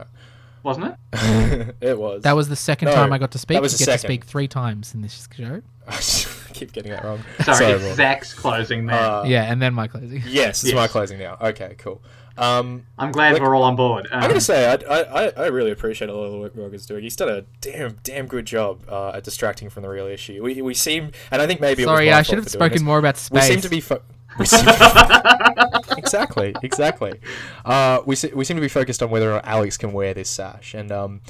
[SPEAKER 2] wasn't it?
[SPEAKER 5] it was.
[SPEAKER 3] That was the second
[SPEAKER 5] No,
[SPEAKER 3] time I got to speak.
[SPEAKER 5] that was
[SPEAKER 3] you
[SPEAKER 5] the
[SPEAKER 3] get to
[SPEAKER 5] second.
[SPEAKER 3] speak three times in this show.
[SPEAKER 5] I keep getting that wrong.
[SPEAKER 2] Sorry, it's Zac's closing there.
[SPEAKER 5] Uh,
[SPEAKER 3] yeah, and then my closing.
[SPEAKER 5] Yes, it's my closing now. Okay, cool. Um,
[SPEAKER 2] I'm glad
[SPEAKER 5] look,
[SPEAKER 2] we're all on board.
[SPEAKER 5] I'm
[SPEAKER 2] Um,
[SPEAKER 5] gonna say I, I, I- I really appreciate a lot of the work Morgan's doing. He's done a damn damn good job uh, at distracting from the real issue. We, we seem, and I think maybe it was
[SPEAKER 3] Sorry, I should have spoken more about space.
[SPEAKER 5] We seem to be. Fo- we seem exactly, exactly. Uh, we se- we seem to be focused on whether or not Alex can wear this sash, and um,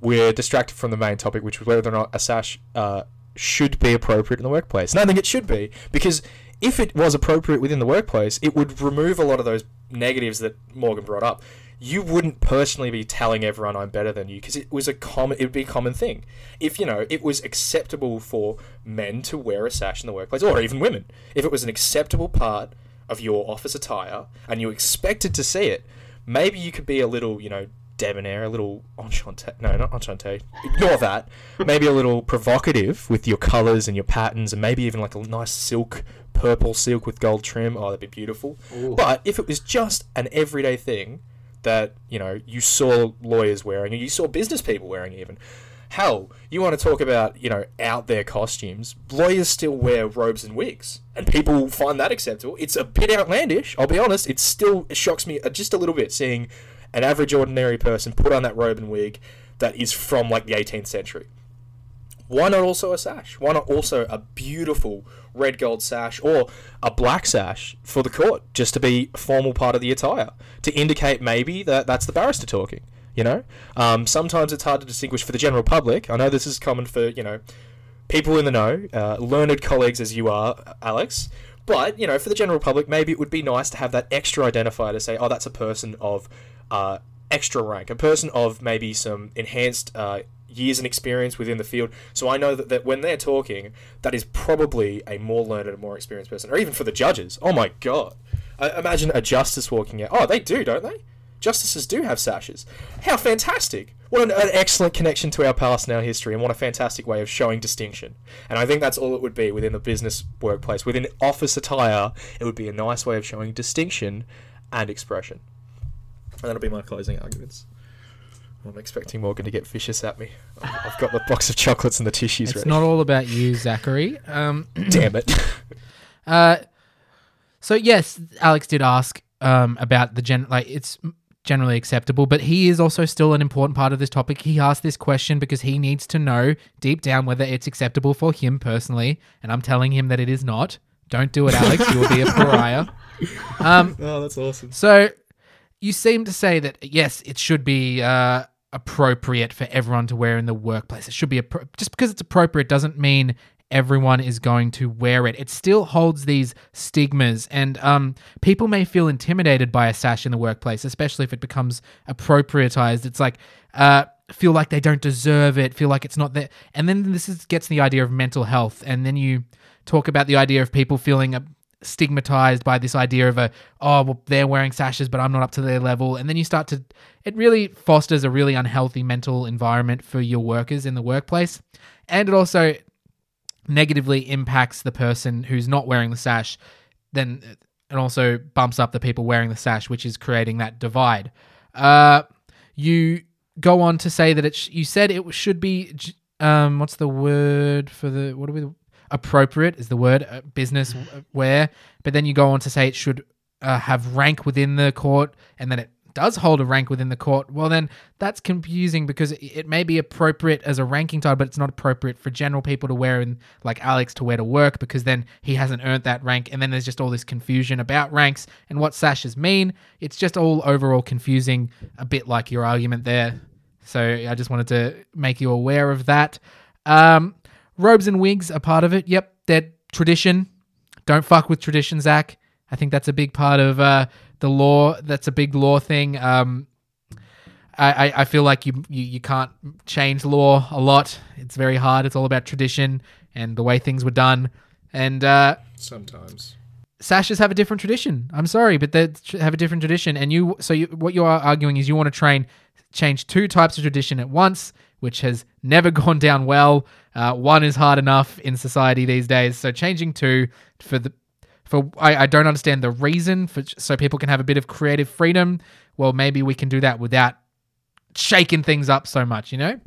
[SPEAKER 5] we're distracted from the main topic, which was whether or not a sash uh, should be appropriate in the workplace. And I think it should be because if it was appropriate within the workplace, it would remove a lot of those negatives that Morgan brought up. You wouldn't personally be telling everyone I'm better than you because it was a common. It would be a common thing. If you know it was acceptable for men to wear a sash in the workplace, or even women, if it was an acceptable part of your office attire and you expected to see it, maybe you could be a little, you know, debonair, a little enchanté. No, not enchanté. Ignore that. maybe a little provocative with your colours and your patterns, and maybe even like a nice silk, purple silk with gold trim. Oh, that'd be beautiful. But if it was just an everyday thing that you know you saw lawyers wearing, and you saw business people wearing, even. Hell, you want to talk about, you know, out there costumes. Lawyers still wear robes and wigs, and people find that acceptable. It's a bit outlandish, I'll be honest. It still shocks me uh, just a little bit seeing an average ordinary person put on that robe and wig that is from like the 18th century. Why not also a sash? Why not also a beautiful red gold sash or a black sash for the court, just to be a formal part of the attire, to indicate maybe that that's the barrister talking? You know, um, sometimes it's hard to distinguish for the general public. I know this is common for you know people in the know, uh, learned colleagues as you are, Alex. But you know, for the general public, maybe it would be nice to have that extra identifier to say, oh, that's a person of uh, extra rank, a person of maybe some enhanced uh, years and experience within the field. So I know that, that when they're talking, that is probably a more learned and more experienced person. Or even for the judges. Oh my god. I imagine a justice walking out. Oh, they do, don't they? Justices do have sashes. How fantastic! What an, an excellent connection to our past and our history, and what a fantastic way of showing distinction. And I think that's all it would be within the business workplace. Within office attire, it would be a nice way of showing distinction and expression. And that'll be my closing arguments. I'm expecting Morgan to get vicious at me. I've got the box of chocolates and the tissues
[SPEAKER 3] It's
[SPEAKER 5] ready.
[SPEAKER 3] not all about you, Zachary. Um,
[SPEAKER 5] Damn it.
[SPEAKER 3] Uh, so yes, Alex did ask um, about the gen like it's generally acceptable, but he is also still an important part of this topic. He asked this question because he needs to know deep down whether it's acceptable for him personally, and I'm telling him that it is not. Don't do it, Alex. you will be a pariah. Um,
[SPEAKER 5] oh, that's awesome.
[SPEAKER 3] so you seem to say that yes, it should be uh, appropriate for everyone to wear in the workplace. It should be appro- just because it's appropriate doesn't mean everyone is going to wear it. It still holds these stigmas, and um, people may feel intimidated by a sash in the workplace, especially if it becomes appropriatized. It's like uh, feel like they don't deserve it, feel like it's not there, and then this is, gets the idea of mental health, and then you talk about the idea of people feeling stigmatized by this idea of a oh well they're wearing sashes but I'm not up to their level. And then you start to it really fosters a really unhealthy mental environment for your workers in the workplace. And it also negatively impacts the person who's not wearing the sash then it also bumps up the people wearing the sash which is creating that divide. Uh you go on to say that it sh- you said it should be um what's the word for the what are we appropriate is the word uh, business wear. But then you go on to say it should uh, have rank within the court and then it does hold a rank within the court. Well then that's confusing because it, it may be appropriate as a ranking title but it's not appropriate for general people to wear and like alex to wear to work because then he hasn't earned that rank. And then there's just all this confusion about ranks and what sashes mean. It's just all overall confusing a bit like your argument there. So I just wanted to make you aware of that. Um, robes and wigs are part of it. Yep, they're tradition. Don't fuck with tradition, Zac. I think that's a big part of uh, the law. That's a big law thing. Um, I, I- I feel like you, you you can't change law a lot. It's very hard. It's all about tradition and the way things were done. And uh,
[SPEAKER 5] Sometimes.
[SPEAKER 3] sashes have a different tradition. I'm sorry, but they have a different tradition. And you, so you, what you are arguing is you want to train, change two types of tradition at once, which has never gone down well. Uh, one is hard enough in society these days. So changing two for the, for I, I don't understand the reason for so people can have a bit of creative freedom. Well, maybe we can do that without shaking things up so much, you know.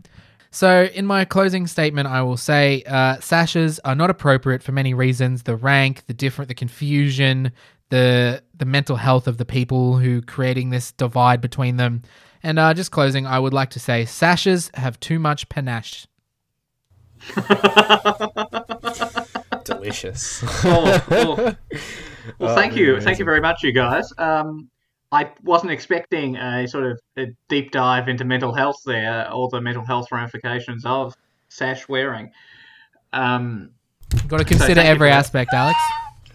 [SPEAKER 3] So, in my closing statement, I will say uh, sashes are not appropriate for many reasons: the rank, the different, the confusion, the the mental health of the people who creating this divide between them. And uh, just closing, I would like to say sashes have too much panache.
[SPEAKER 5] Delicious.
[SPEAKER 2] Oh, oh. Well,
[SPEAKER 5] Oh,
[SPEAKER 2] thank you,
[SPEAKER 5] amazing.
[SPEAKER 2] thank you very much, you guys. Um, I wasn't expecting a sort of a deep dive into mental health there, all the mental health ramifications of sash wearing. Um,
[SPEAKER 3] You've got to consider
[SPEAKER 2] thank you
[SPEAKER 3] every
[SPEAKER 2] for that.
[SPEAKER 3] aspect, Alex.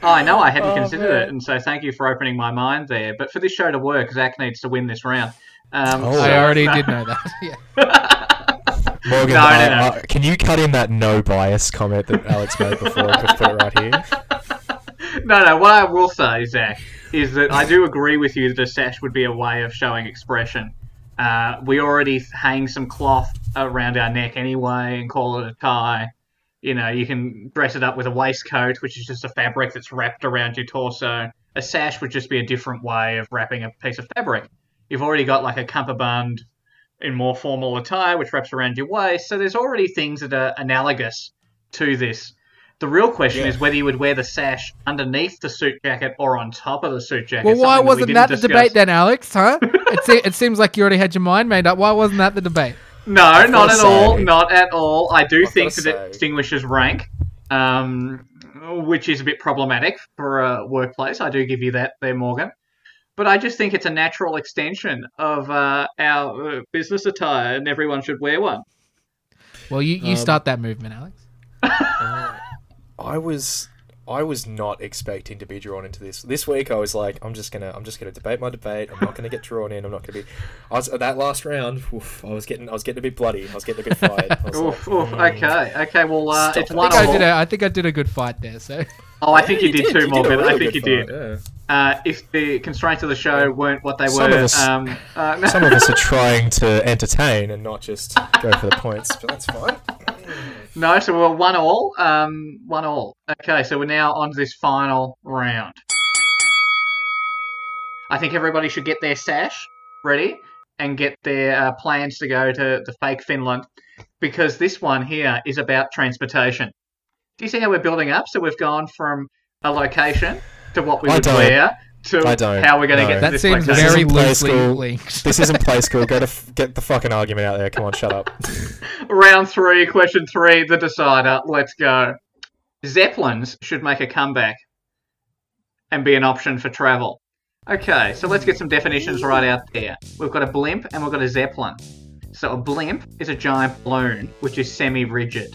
[SPEAKER 2] oh, I know I hadn't
[SPEAKER 5] Oh,
[SPEAKER 2] considered
[SPEAKER 5] man.
[SPEAKER 2] it, and so thank you for opening my mind there. But for this show to work, Zac needs to win this round. Um,
[SPEAKER 5] Oh.
[SPEAKER 2] so-
[SPEAKER 3] I already did know that. yeah.
[SPEAKER 5] Morgan,
[SPEAKER 2] No, no,
[SPEAKER 5] uh,
[SPEAKER 2] no.
[SPEAKER 5] uh, can you cut in that no bias comment that Alex made before and just put it right here?
[SPEAKER 2] no, no. What I will say, Zac, is that I do agree with you that a sash would be a way of showing expression. Uh, we already hang some cloth around our neck anyway and call it a tie. You know, you can dress it up with a waistcoat, which is just a fabric that's wrapped around your torso. A sash would just be a different way of wrapping a piece of fabric. You've already got like a cummerbund in more formal attire, which wraps around your waist. So there's already things that are analogous to this. The real question
[SPEAKER 5] Yeah.
[SPEAKER 2] is whether you would wear the sash underneath the suit jacket or on top of the suit jacket.
[SPEAKER 3] Well, why wasn't
[SPEAKER 2] didn't
[SPEAKER 3] that the debate then, Alex? Huh? it, se- it seems like you already had your mind made up. Why wasn't that the debate?
[SPEAKER 2] No,
[SPEAKER 5] I've
[SPEAKER 2] not
[SPEAKER 5] gotta
[SPEAKER 2] at all. Not at all. I do
[SPEAKER 5] I've
[SPEAKER 2] think
[SPEAKER 5] gotta
[SPEAKER 2] that it distinguishes rank, um, which is a bit problematic for a workplace. I do give you that there, Morgan. But I just think it's a natural extension of uh, our uh, business attire, and everyone should wear one.
[SPEAKER 3] Well, you, you
[SPEAKER 5] Um,
[SPEAKER 3] start that movement, Alex.
[SPEAKER 5] I was I was not expecting to be drawn into this. This week I was like, I'm just gonna I'm just gonna debate my debate. I'm not gonna get drawn in. I'm not gonna be. I was that last round. Oof, I was getting I was getting a bit bloody. I was getting a bit fired. I
[SPEAKER 2] Oof,
[SPEAKER 5] like,
[SPEAKER 2] oof,
[SPEAKER 5] mm.
[SPEAKER 2] okay, okay. Well, uh, it's one
[SPEAKER 3] I think I did. A, I think I did a good fight there. So
[SPEAKER 2] Oh, I think
[SPEAKER 5] Yeah,
[SPEAKER 2] you, did, too,
[SPEAKER 5] you did a
[SPEAKER 2] Morgan. I think you
[SPEAKER 5] good
[SPEAKER 2] did.
[SPEAKER 5] fight, yeah.
[SPEAKER 2] Uh, if the constraints of the show weren't what they
[SPEAKER 5] Some
[SPEAKER 2] were,
[SPEAKER 5] of us-
[SPEAKER 2] um, uh, no.
[SPEAKER 5] Some of us are trying to entertain and not just go for the points, but that's fine.
[SPEAKER 2] No, so we're one all. Um, one all. Okay, so we're now on to this final round. I think everybody should get their sash ready and get their uh, plans to go to the fake Finland because this one here is about transportation. Do you see how we're building up? So we've gone from a location to what we
[SPEAKER 5] I
[SPEAKER 2] would
[SPEAKER 5] don't.
[SPEAKER 2] wear to
[SPEAKER 5] I don't.
[SPEAKER 2] how we're going to
[SPEAKER 5] No.
[SPEAKER 2] get to
[SPEAKER 3] that
[SPEAKER 2] this
[SPEAKER 3] seems
[SPEAKER 2] location.
[SPEAKER 3] very
[SPEAKER 5] isn't play
[SPEAKER 3] loosely
[SPEAKER 5] school.
[SPEAKER 3] linked.
[SPEAKER 5] This isn't play school. Go to f- get the fucking argument out there. Come on, shut up.
[SPEAKER 2] Round three, question three, the decider. Let's go. Zeppelins should make a comeback and be an option for travel. Okay, so let's get some definitions right out there. We've got a blimp and we've got a zeppelin. So a blimp is a giant balloon which is semi-rigid,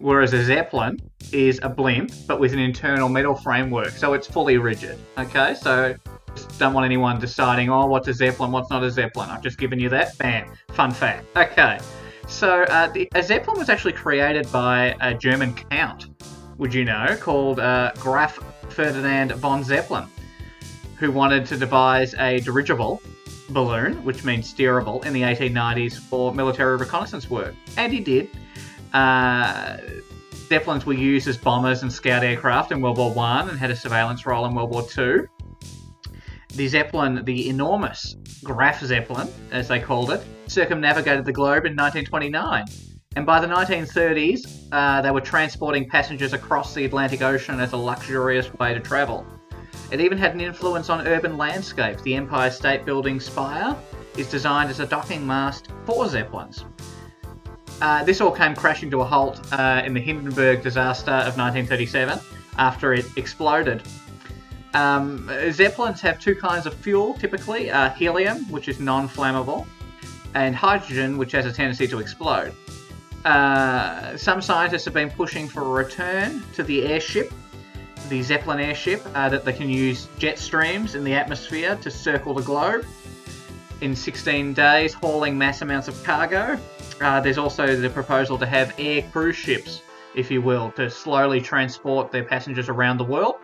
[SPEAKER 2] whereas a zeppelin is a blimp but with an internal metal framework, so it's fully rigid. Okay, so just don't want anyone deciding, oh, what's a zeppelin, what's not a zeppelin. I've just given you that. Bam, fun fact. Okay, so uh, the, a zeppelin was actually created by a German count, would you know, called uh, Graf Ferdinand von Zeppelin, who wanted to devise a dirigible balloon, which means steerable, in the 1890s for military reconnaissance work. And he did. Uh, Zeppelins were used as bombers and scout aircraft in World War One and had a surveillance role in World War Two. The Zeppelin, the enormous Graf Zeppelin, as they called it, circumnavigated the globe in 1929. And by the 1930s, uh, they were transporting passengers across the Atlantic Ocean as a luxurious way to travel. It even had an influence on urban landscapes. The Empire State Building spire is designed as a docking mast for Zeppelins. Uh, this all came crashing to a halt uh, in the Hindenburg disaster of 1937 after it exploded. Um, Zeppelins have two kinds of fuel typically uh, helium, which is non flammable, and hydrogen, which has a tendency to explode. Uh, some scientists have been pushing for a return to the airship, the Zeppelin airship, uh, that they can use jet streams in the atmosphere to circle the globe in 16 days, hauling mass amounts of cargo. Uh, there's also the proposal to have air cruise ships, if you will, to slowly transport their passengers around the world.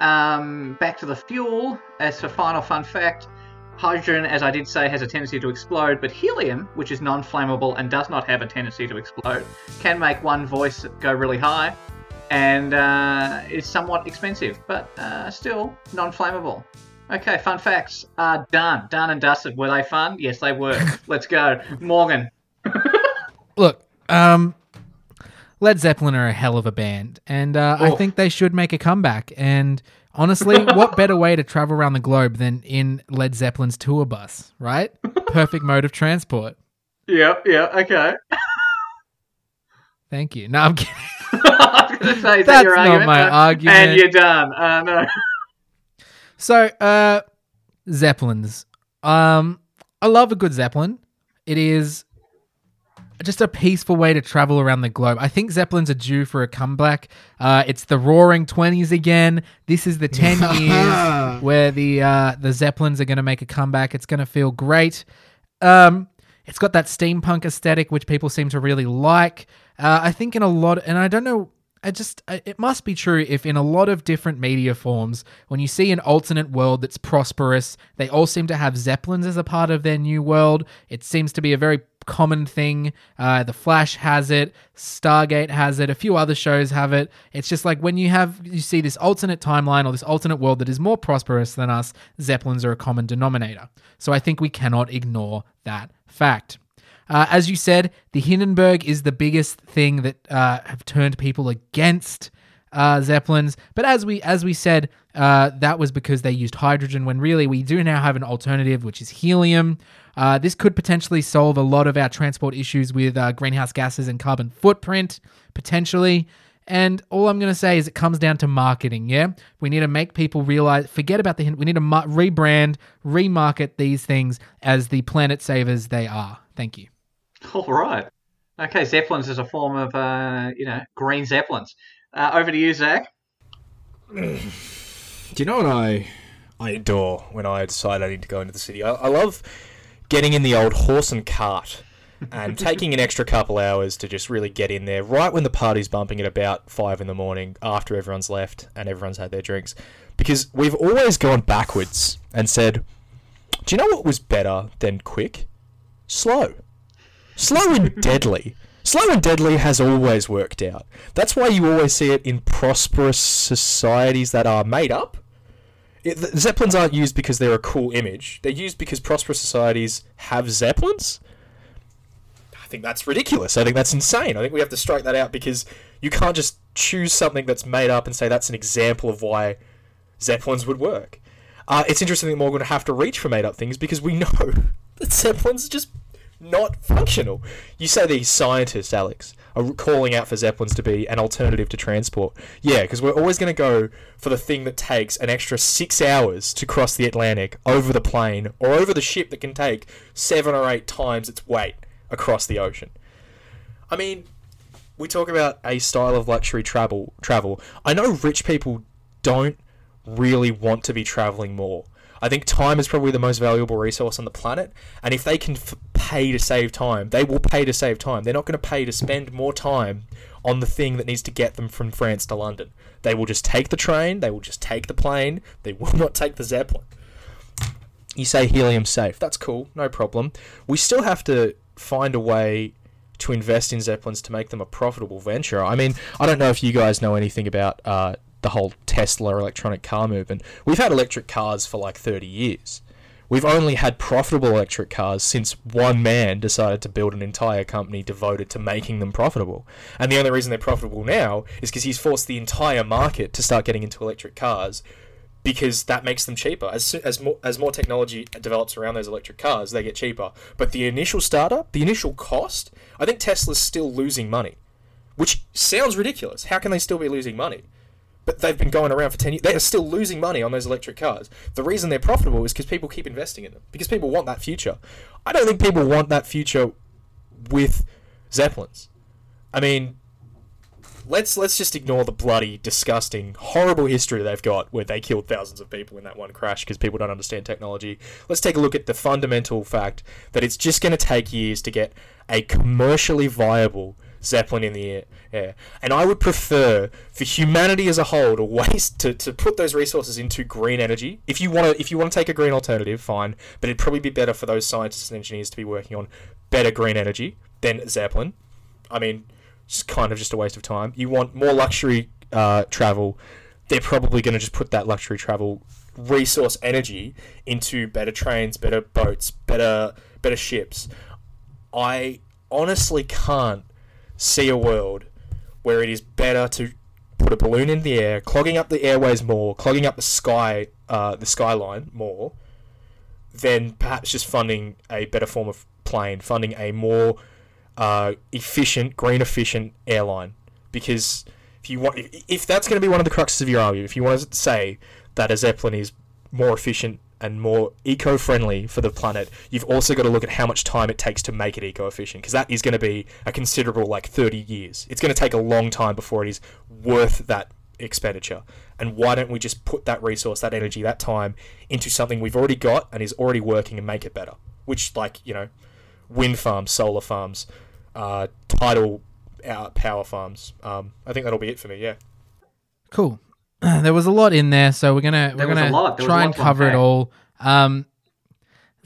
[SPEAKER 2] Um, back to the fuel. As for final fun fact, hydrogen, as I did say, has a tendency to explode, but helium, which is non flammable and does not have a tendency to explode, can make one voice go really high and uh, is somewhat expensive, but uh, still non flammable. Okay, fun facts are done. Done and dusted. Were they fun? Yes, they were. Let's go. Morgan.
[SPEAKER 3] Look, um, Led Zeppelin are a hell of a band, and uh, I
[SPEAKER 2] Oh.
[SPEAKER 3] think they should make a comeback. And honestly, what better way to travel around the globe than in Led Zeppelin's tour bus, right? Perfect mode of transport.
[SPEAKER 2] Yep, yeah, okay.
[SPEAKER 3] Thank you. No, I'm kidding.
[SPEAKER 2] I was going to say, is that
[SPEAKER 3] That's
[SPEAKER 2] your
[SPEAKER 3] not
[SPEAKER 2] argument?
[SPEAKER 3] my
[SPEAKER 2] Uh,
[SPEAKER 3] argument.
[SPEAKER 2] And you're done. Uh, no.
[SPEAKER 3] So, uh, Zeppelins. Um, I love a good Zeppelin. It is just a peaceful way to travel around the globe. I think Zeppelins are due for a comeback. Uh, it's the Roaring Twenties again. This is the ten years where the uh, the Zeppelins are going to make a comeback. It's going to feel great. Um, it's got that steampunk aesthetic, which people seem to really like. Uh, I think in a lot, and I don't know. I just, it must be true if in a lot of different media forms when you see an alternate world that's prosperous they all seem to have zeppelins as a part of their new world. It seems to be a very common thing. Uh, the flash has it stargate has it a few other shows have it. It's just like when you have you see this alternate timeline or this alternate world that is more prosperous than us zeppelins are a common denominator. So i think we cannot ignore that fact uh, as you said, the Hindenburg is the biggest thing that uh, have turned people against uh, zeppelins. But as we as we said, uh, that was because they used hydrogen. When really we do now have an alternative, which is helium. Uh, this could potentially solve a lot of our transport issues with uh, greenhouse gases and carbon footprint potentially. And all I'm going to say is it comes down to marketing. Yeah, we need to make people realize. Forget about the. Hin- We need to rebrand, remarket these things as the planet savers they are. Thank you.
[SPEAKER 2] All right. Okay, zeppelins is a form of, uh, you know, green zeppelins. Uh, over to you, Zac.
[SPEAKER 6] Do you know what I?
[SPEAKER 5] I adore when I decide I need to go into the city. I, I love getting in the old horse and cart and taking an extra couple hours to just really get in there right when the party's bumping at about five in the morning after everyone's left and everyone's had their drinks. Because we've always gone backwards and said, do you know what was better than quick? Slow. Slow and deadly. Slow and deadly has always worked out. That's why you always see it in prosperous societies that are made up. It, the Zeppelins aren't used because they're a cool image. They're used because prosperous societies have Zeppelins. I think that's ridiculous. I think that's insane. I think we have to strike that out because you can't just choose something that's made up and say that's an example of why Zeppelins would work. Uh, it's interesting that we're going to have to reach for made up things because we know that Zeppelins are just not functional. You say these scientists, Alex, are calling out for Zeppelins to be an alternative to transport. Yeah, because we're always going to go for the thing that takes an extra six hours to cross the Atlantic over the plane or over the ship that can take seven or eight times its weight across the ocean. I mean, we talk about a style of luxury travel. Travel. I know rich people don't really want to be traveling more. I think time is probably the most valuable resource on the planet, and if they can f- pay to save time, they will pay to save time. They're not going to pay to spend more time on the thing that needs to get them from France to London. They will just take the train, they will just take the plane, they will not take the Zeppelin. You say helium safe. That's cool, no problem. We still have to find a way to invest in Zeppelins to make them a profitable venture. I mean, I don't know if you guys know anything about uh, the whole Tesla electronic car movement. We've had electric cars for like 30 years. We've only had profitable electric cars since one man decided to build an entire company devoted to making them profitable. And the only reason they're profitable now is because he's forced the entire market to start getting into electric cars because that makes them cheaper. As as more as more technology develops around those electric cars, they get cheaper. But the initial startup, the initial cost, I think Tesla's still losing money, which sounds ridiculous. How can they still be losing money? But they've been going around for 10 years. They are still losing money on those electric cars. The reason they're profitable is because people keep investing in them. Because people want that future. I don't think people want that future with Zeppelins. I mean, let's let's just ignore the bloody, disgusting, horrible history they've got where they killed thousands of people in that one crash because people don't understand technology. Let's take a look at the fundamental fact that it's just going to take years to get a commercially viable Zeppelin in the air. air. And I would prefer for humanity as a whole to waste to, to put those resources into green energy. If you want to if you want to take a green alternative, fine, but it'd probably be better for those scientists and engineers to be working on better green energy than Zeppelin. I mean, it's kind of just a waste of time. You want more luxury uh, travel. They're probably going to just put that luxury travel resource energy into better trains, better boats, better better ships. I honestly can't see a world where it is better to put a balloon in the air, clogging up the airways more, clogging up the sky, uh, the skyline more, than perhaps just funding a better form of plane, funding a more uh, efficient, green efficient airline. Because if you want, if, if that's going to be one of the cruxes of your argument, if you want to say that a zeppelin is more efficient and more eco-friendly for the planet, you've also got to look at how much time it takes to make it eco-efficient, because that is going to be a considerable, like 30 years. It's going to take a long time before it is worth that expenditure. And why don't we just put that resource, that energy, that time into something we've already got and is already working and make it better? Which, like, you know, wind farms, solar farms, uh, tidal uh, power farms. Um, I think that'll be it for me. Yeah.
[SPEAKER 3] Cool. There was a lot in there, so we're gonna
[SPEAKER 2] There
[SPEAKER 3] we're gonna
[SPEAKER 2] lot. There was
[SPEAKER 3] try and cover it all. Um,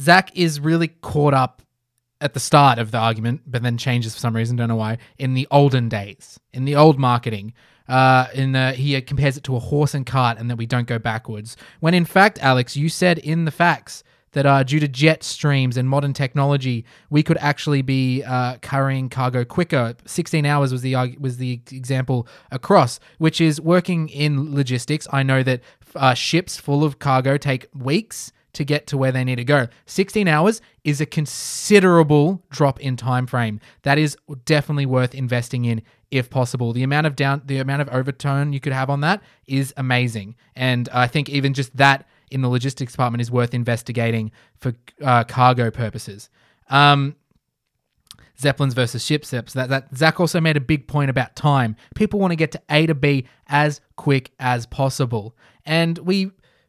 [SPEAKER 3] Zac is really caught up at the start of the argument, but then changes for some reason. Don't know why. In the olden days, in the old marketing, uh, in the, he compares it to a horse and cart, and that we don't go backwards. When in fact, Alex, you said in the facts that uh, due to jet streams and modern technology, we could actually be uh, carrying cargo quicker. 16 hours was the arg- was the example across, which is working in logistics. I know that uh, ships full of cargo take weeks to get to where they need to go. 16 hours is a considerable drop in time frame. That is definitely worth investing in if possible. The amount of down the amount of overturn you could have on that is amazing. And I think even just that in the logistics department is worth investigating for uh, cargo purposes. Um, Zeppelins versus ships. That, that Zac also made a big point about time. People want to get to A to B as quick as possible, and we,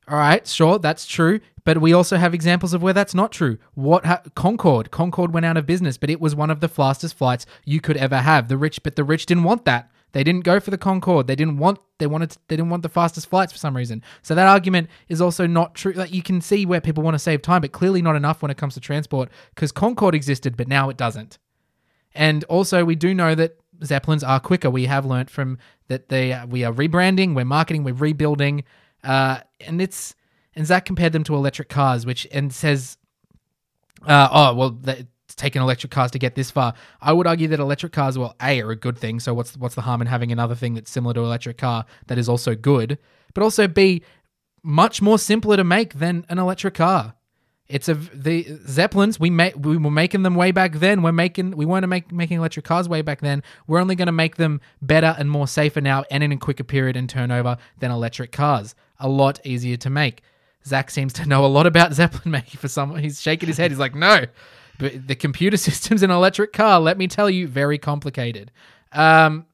[SPEAKER 3] all right, sure, that's true. But we also have examples of where that's not true. What ha- Concorde? Concorde went out of business, but it was one of the fastest flights you could ever have. The rich, but the rich didn't want that. They didn't go for the Concorde. They didn't want. They wanted. They didn't want the fastest flights for some reason. So that argument is also not true. Like you can see where people want to save time, but clearly not enough when it comes to transport because Concorde existed, but now it doesn't. And also, we do know that Zeppelins are quicker. We have learnt from that they we are rebranding, we're marketing, we're rebuilding, uh, and it's and Zac compared them to electric cars, which and says, uh, oh well, taken electric cars to get this far. I would argue that electric cars, well, a are a good thing. So what's what's the harm in having another thing that's similar to electric car that is also good, but also b much more simpler to make than an electric car. It's a the Zeppelins. We make we were making them way back then. We're making we weren't make, making electric cars way back then. We're only going to make them better and more safer now, and in a quicker period and turnover than electric cars. A lot easier to make. Zac seems to know a lot about Zeppelin making for someone. He's shaking his head. He's like, no, but the computer systems in an electric car. Let me tell you, very complicated. Um,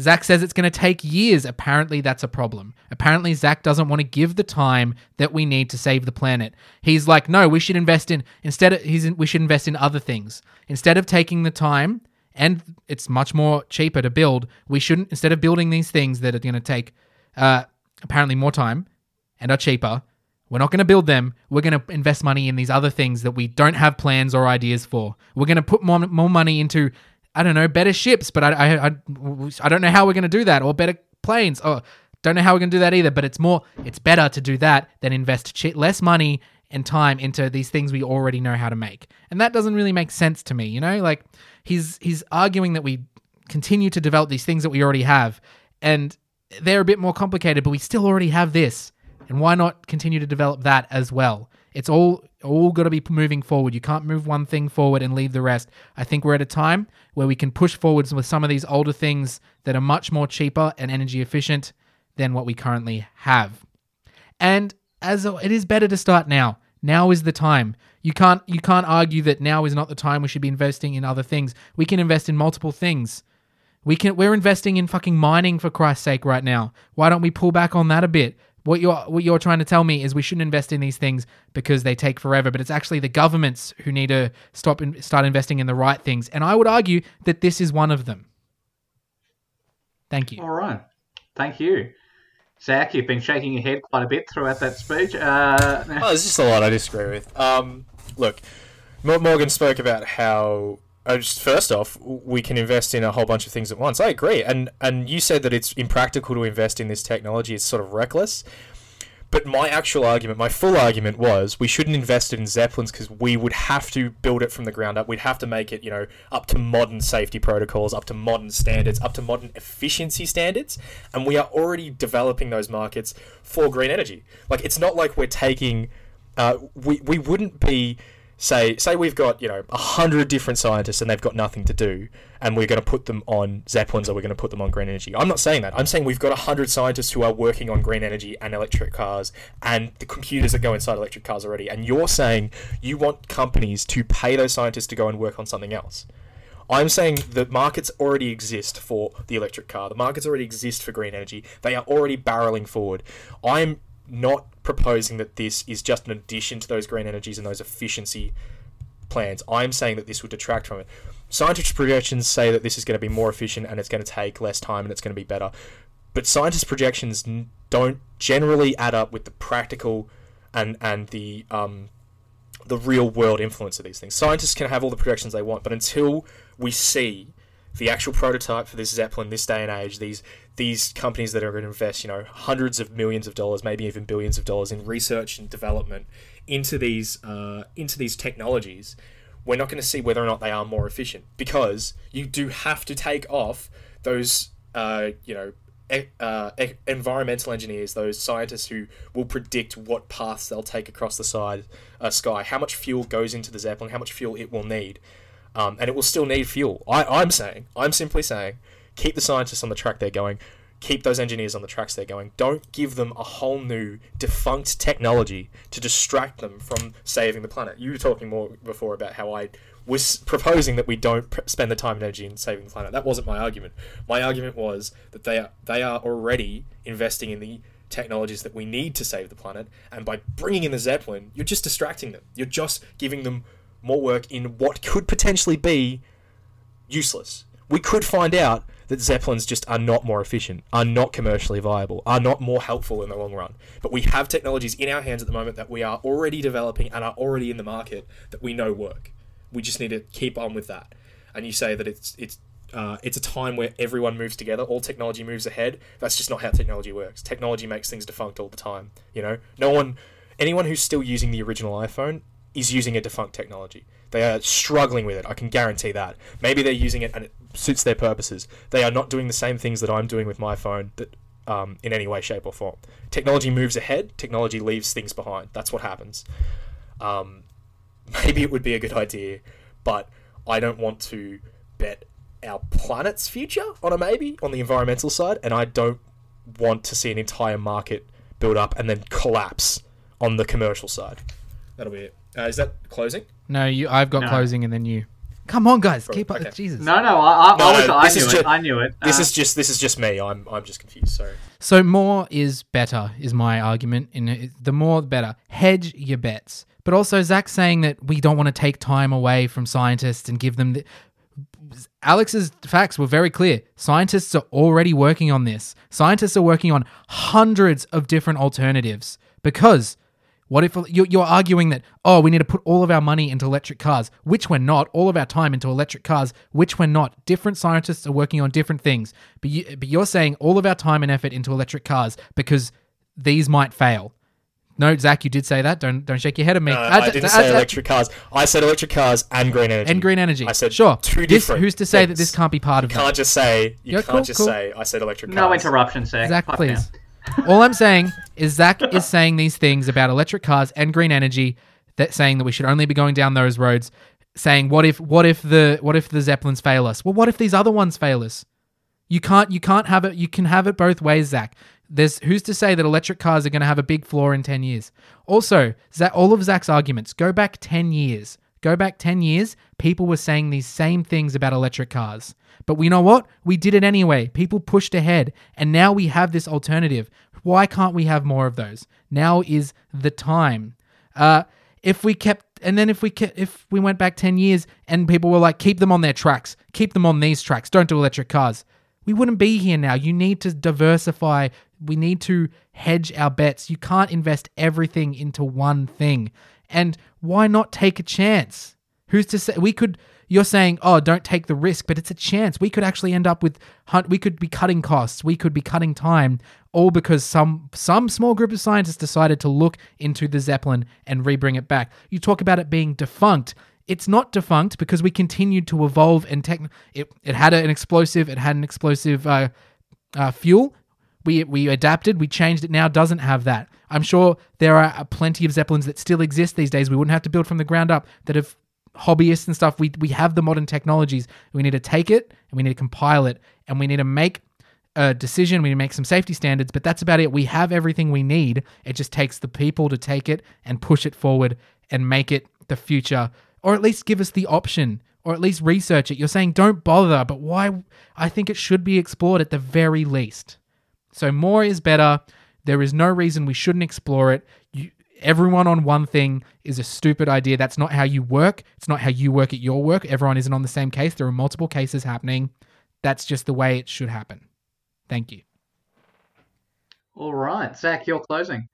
[SPEAKER 3] Zac says it's going to take years. Apparently, that's a problem. Apparently, Zac doesn't want to give the time that we need to save the planet. He's like, no, we should invest in instead. Of, he's in, we should invest in other things instead of taking the time. And it's much more cheaper to build. We shouldn't instead of building these things that are going to take uh, apparently more time and are cheaper. We're not going to build them. We're going to invest money in these other things that we don't have plans or ideas for. We're going to put more more money into I don't know better ships, but I I, I, I don't know how we're going to do that or better planes. Oh, don't know how we're going to do that either. But it's more it's better to do that than invest chi- less money and time into these things we already know how to make. And that doesn't really make sense to me. You know, like he's he's arguing that we continue to develop these things that we already have, and they're a bit more complicated, but we still already have this. And why not continue to develop that as well? It's all all got to be moving forward. You can't move one thing forward and leave the rest. I think we're at a time where we can push forwards with some of these older things that are much more cheaper and energy efficient than what we currently have. And as it is better to start now. Now is the time. You can't you can't argue that now is not the time we should be investing in other things. We can invest in multiple things. We can we're investing in fucking mining for Christ's sake right now. Why don't we pull back on that a bit? What you're what you're trying to tell me is we shouldn't invest in these things because they take forever, but it's actually the governments who need to stop and start investing in the right things. And I would argue that this is one of them. Thank you.
[SPEAKER 2] All right. Thank you. Zac, you've been shaking your head quite a bit throughout that speech. Uh,
[SPEAKER 5] Oh, there's just a lot I disagree with. Um, look, Morgan spoke about how. Uh, just first off, we can invest in a whole bunch of things at once. I agree, and and you said that it's impractical to invest in this technology. It's sort of reckless. But my actual argument, my full argument was we shouldn't invest in Zeppelins because we would have to build it from the ground up. We'd have to make it, you know, up to modern safety protocols, up to modern standards, up to modern efficiency standards. And we are already developing those markets for green energy. Like, it's not like we're taking, uh, we, we wouldn't be, say, say we've got, you know, a hundred different scientists and they've got nothing to do, and we're going to put them on Zeppelins or we're going to put them on green energy. I'm not saying that. I'm saying we've got a hundred scientists who are working on green energy and electric cars and the computers that go inside electric cars already. And you're saying you want companies to pay those scientists to go and work on something else. I'm saying the markets already exist for the electric car. The markets already exist for green energy. They are already barreling forward. I'm not proposing that this is just an addition to those green energies and those efficiency plans. I'm saying that this would detract from it. Scientists' projections say that this is going to be more efficient and it's going to take less time and it's going to be better. But scientists' projections don't generally add up with the practical and and the um, the real world influence of these things. Scientists can have all the projections they want, but until we see the actual prototype for this Zeppelin this day and age, these these companies that are going to invest, you know, hundreds of millions of dollars, maybe even billions of dollars in research and development into these uh, into these technologies, we're not going to see whether or not they are more efficient because you do have to take off those, uh, you know. Uh, environmental engineers, those scientists who will predict what paths they'll take across the side uh, sky, how much fuel goes into the Zeppelin, how much fuel it will need, um, and it will still need fuel. I, I'm saying, I'm simply saying, keep the scientists on the track they're going, keep those engineers on the tracks they're going. Don't give them a whole new defunct technology to distract them from saving the planet. You were talking more before about how I was proposing that we don't pr- spend the time and energy in saving the planet. That wasn't my argument. My argument was that they are they are already investing in the technologies that we need to save the planet, and by bringing in the Zeppelin, you're just distracting them. You're just giving them more work in what could potentially be useless. We could find out that Zeppelins just are not more efficient, are not commercially viable, are not more helpful in the long run. But we have technologies in our hands at the moment that we are already developing and are already in the market that we know work. We just need to keep on with that. And you say that it's it's uh, it's a time where everyone moves together, all technology moves ahead. That's just not how technology works. Technology makes things defunct all the time. You know, no one, anyone who's still using the original iPhone is using a defunct technology. They are struggling with it. I can guarantee that. Maybe they're using it and it suits their purposes. They are not doing the same things that I'm doing with my phone that um, in any way, shape, or form. Technology moves ahead. Technology leaves things behind. That's what happens. Um, maybe it would be a good idea, but I don't want to bet our planet's future on a maybe on the environmental side, and I don't want to see an entire market build up and then collapse on the commercial side. That'll be it. Uh, is that closing?
[SPEAKER 3] No, you. I've got
[SPEAKER 2] No.
[SPEAKER 3] closing, and then you. Come on, guys, keep up.
[SPEAKER 5] Okay.
[SPEAKER 3] Jesus.
[SPEAKER 2] No, no, I, I,
[SPEAKER 5] No,
[SPEAKER 2] I, was, I
[SPEAKER 5] this
[SPEAKER 2] knew
[SPEAKER 5] is
[SPEAKER 2] it.
[SPEAKER 5] ju-
[SPEAKER 2] I knew it.
[SPEAKER 5] This
[SPEAKER 2] Uh,
[SPEAKER 5] is just this is just me. I'm I'm just confused. Sorry.
[SPEAKER 3] So more is better is my argument. In it, the more the better. Hedge your bets. But also Zac's saying that we don't want to take time away from scientists and give them the Alex's facts were very clear. Scientists are already working on this. Scientists are working on hundreds of different alternatives because what if you're, you're arguing that, oh, we need to put all of our money into electric cars, which we're not, all of our time into electric cars, which we're not. Different scientists are working on different things. But, you, but you're saying all of our time and effort into electric cars because these might fail. No, Zac, you did say that. Don't don't shake your head at me.
[SPEAKER 5] No, I
[SPEAKER 3] d-
[SPEAKER 5] didn't say
[SPEAKER 3] d-
[SPEAKER 5] electric cars. I said electric cars and green energy.
[SPEAKER 3] and green energy.
[SPEAKER 5] I said
[SPEAKER 3] sure.
[SPEAKER 5] two
[SPEAKER 3] This-
[SPEAKER 5] different.
[SPEAKER 3] who's to say that this can't be part of
[SPEAKER 5] You
[SPEAKER 3] that?
[SPEAKER 5] can't just say. You
[SPEAKER 3] Yeah,
[SPEAKER 5] can't
[SPEAKER 3] cool,
[SPEAKER 5] just
[SPEAKER 3] cool.
[SPEAKER 5] say. I said electric cars.
[SPEAKER 2] no interruption, Zac.
[SPEAKER 3] Zac,
[SPEAKER 2] Fuck
[SPEAKER 3] please.
[SPEAKER 2] now.
[SPEAKER 3] All I'm saying is Zac is saying these things about electric cars and green energy, that saying that we should only be going down those roads. Saying what if what if the what if the zeppelins fail us? Well, what if these other ones fail us? You can't you can't have it. You can have it both ways, Zac. There's who's to say that electric cars are going to have a big flaw in ten years? Also, Zac, all of Zach's arguments go back ten years. Go back ten years. People were saying these same things about electric cars, but we know what? We did it anyway. People pushed ahead, and now we have this alternative. Why can't we have more of those? Now is the time. Uh, if we kept and then if we ke- if we went back 10 years and people were like keep them on their tracks keep them on these tracks don't do electric cars we wouldn't be here now you need to diversify we need to hedge our bets you can't invest everything into one thing and why not take a chance who's to say we could you're saying oh don't take the risk but it's a chance. We could actually end up with hun- we could be cutting costs. We could be cutting time all because some some small group of scientists decided to look into the zeppelin and rebring it back. You talk about it being defunct. It's not defunct because we continued to evolve and tech it, it had an explosive it had an explosive uh, uh, fuel. We we adapted, we changed it now doesn't have that. I'm sure there are uh, plenty of zeppelins that still exist these days. We wouldn't have to build from the ground up that have hobbyists and stuff. We we have the modern technologies. We need to take it and we need to compile it and we need to make a decision. We need to make some safety standards, but that's about it. We have everything we need. It just takes the people to take it and push it forward and make it the future, or at least give us the option, or at least research it. You're saying don't bother, but why? I think it should be explored at the very least. So more is better. There is no reason we shouldn't explore it. You, everyone on one thing is a stupid idea. That's not how you work. It's not how you work at your work. Everyone isn't on the same case. There are multiple cases happening. That's just the way it should happen. Thank you.
[SPEAKER 2] All right, Zac, you're closing.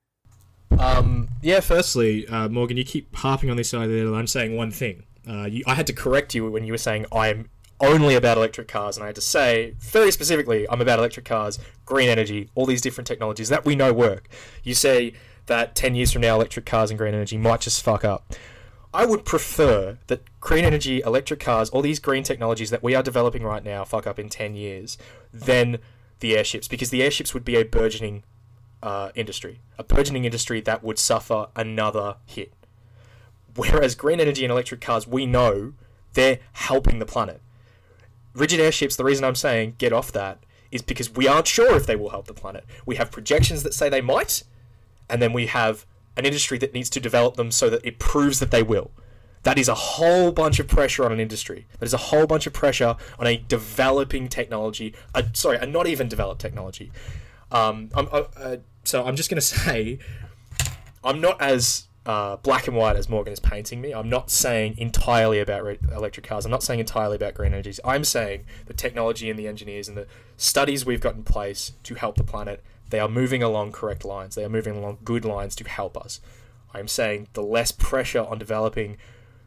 [SPEAKER 5] Um, yeah, firstly, uh, Morgan, you keep harping on this idea that I'm saying one thing. Uh, you, I had to correct you when you were saying I'm only about electric cars, and I had to say very specifically I'm about electric cars, green energy, all these different technologies that we know work. You say that 10 years from now, electric cars and green energy might just fuck up. I would prefer that green energy, electric cars, all these green technologies that we are developing right now fuck up in 10 years than the airships, because the airships would be a burgeoning uh, industry, a burgeoning industry that would suffer another hit. Whereas green energy and electric cars, we know they're helping the planet. Rigid airships, the reason I'm saying get off that is because we aren't sure if they will help the planet. We have projections that say they might, and then we have an industry that needs to develop them so that it proves that they will. That is a whole bunch of pressure on an industry. That is a whole bunch of pressure on a developing technology. Uh, sorry, a not even developed technology. Um, I'm, uh, uh, so I'm just going to say, I'm not as uh, black and white as Morgan is painting me. I'm not saying entirely about re- electric cars. I'm not saying entirely about green energies. I'm saying the technology and the engineers and the studies we've got in place to help the planet, they are moving along correct lines. They are moving along good lines to help us. I'm saying the less pressure on developing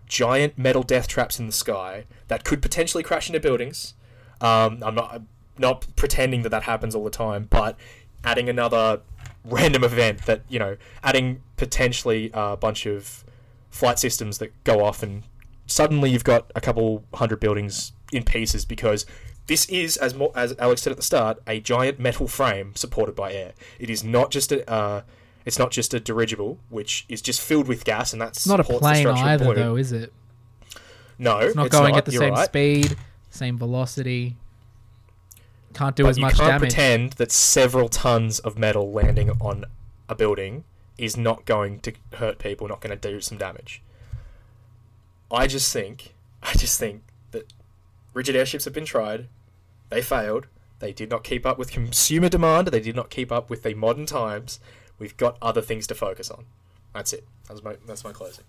[SPEAKER 5] giant metal death traps in the sky that could potentially crash into buildings. Um, I'm not I'm not pretending that that happens all the time, but adding another random event that you know, adding potentially a bunch of flight systems that go off, and suddenly you've got a couple hundred buildings in pieces because this is, as mo- as Alex said at the start, a giant metal frame supported by air. It is not just a uh, it's not just a dirigible, which is just filled with gas, and that's
[SPEAKER 3] not a plane either, though, is it?
[SPEAKER 5] No,
[SPEAKER 3] It's not going at the same
[SPEAKER 5] right.
[SPEAKER 3] speed, same velocity. Can't do
[SPEAKER 5] But
[SPEAKER 3] as
[SPEAKER 5] you
[SPEAKER 3] much
[SPEAKER 5] can't pretend that several tons of metal landing on a building is not going to hurt people, not going to do some damage. I just think, I just think rigid airships have been tried. They failed. They did not keep up with consumer demand. They did not keep up with the modern times. We've got other things to focus on. That's it. That's my that's my closing.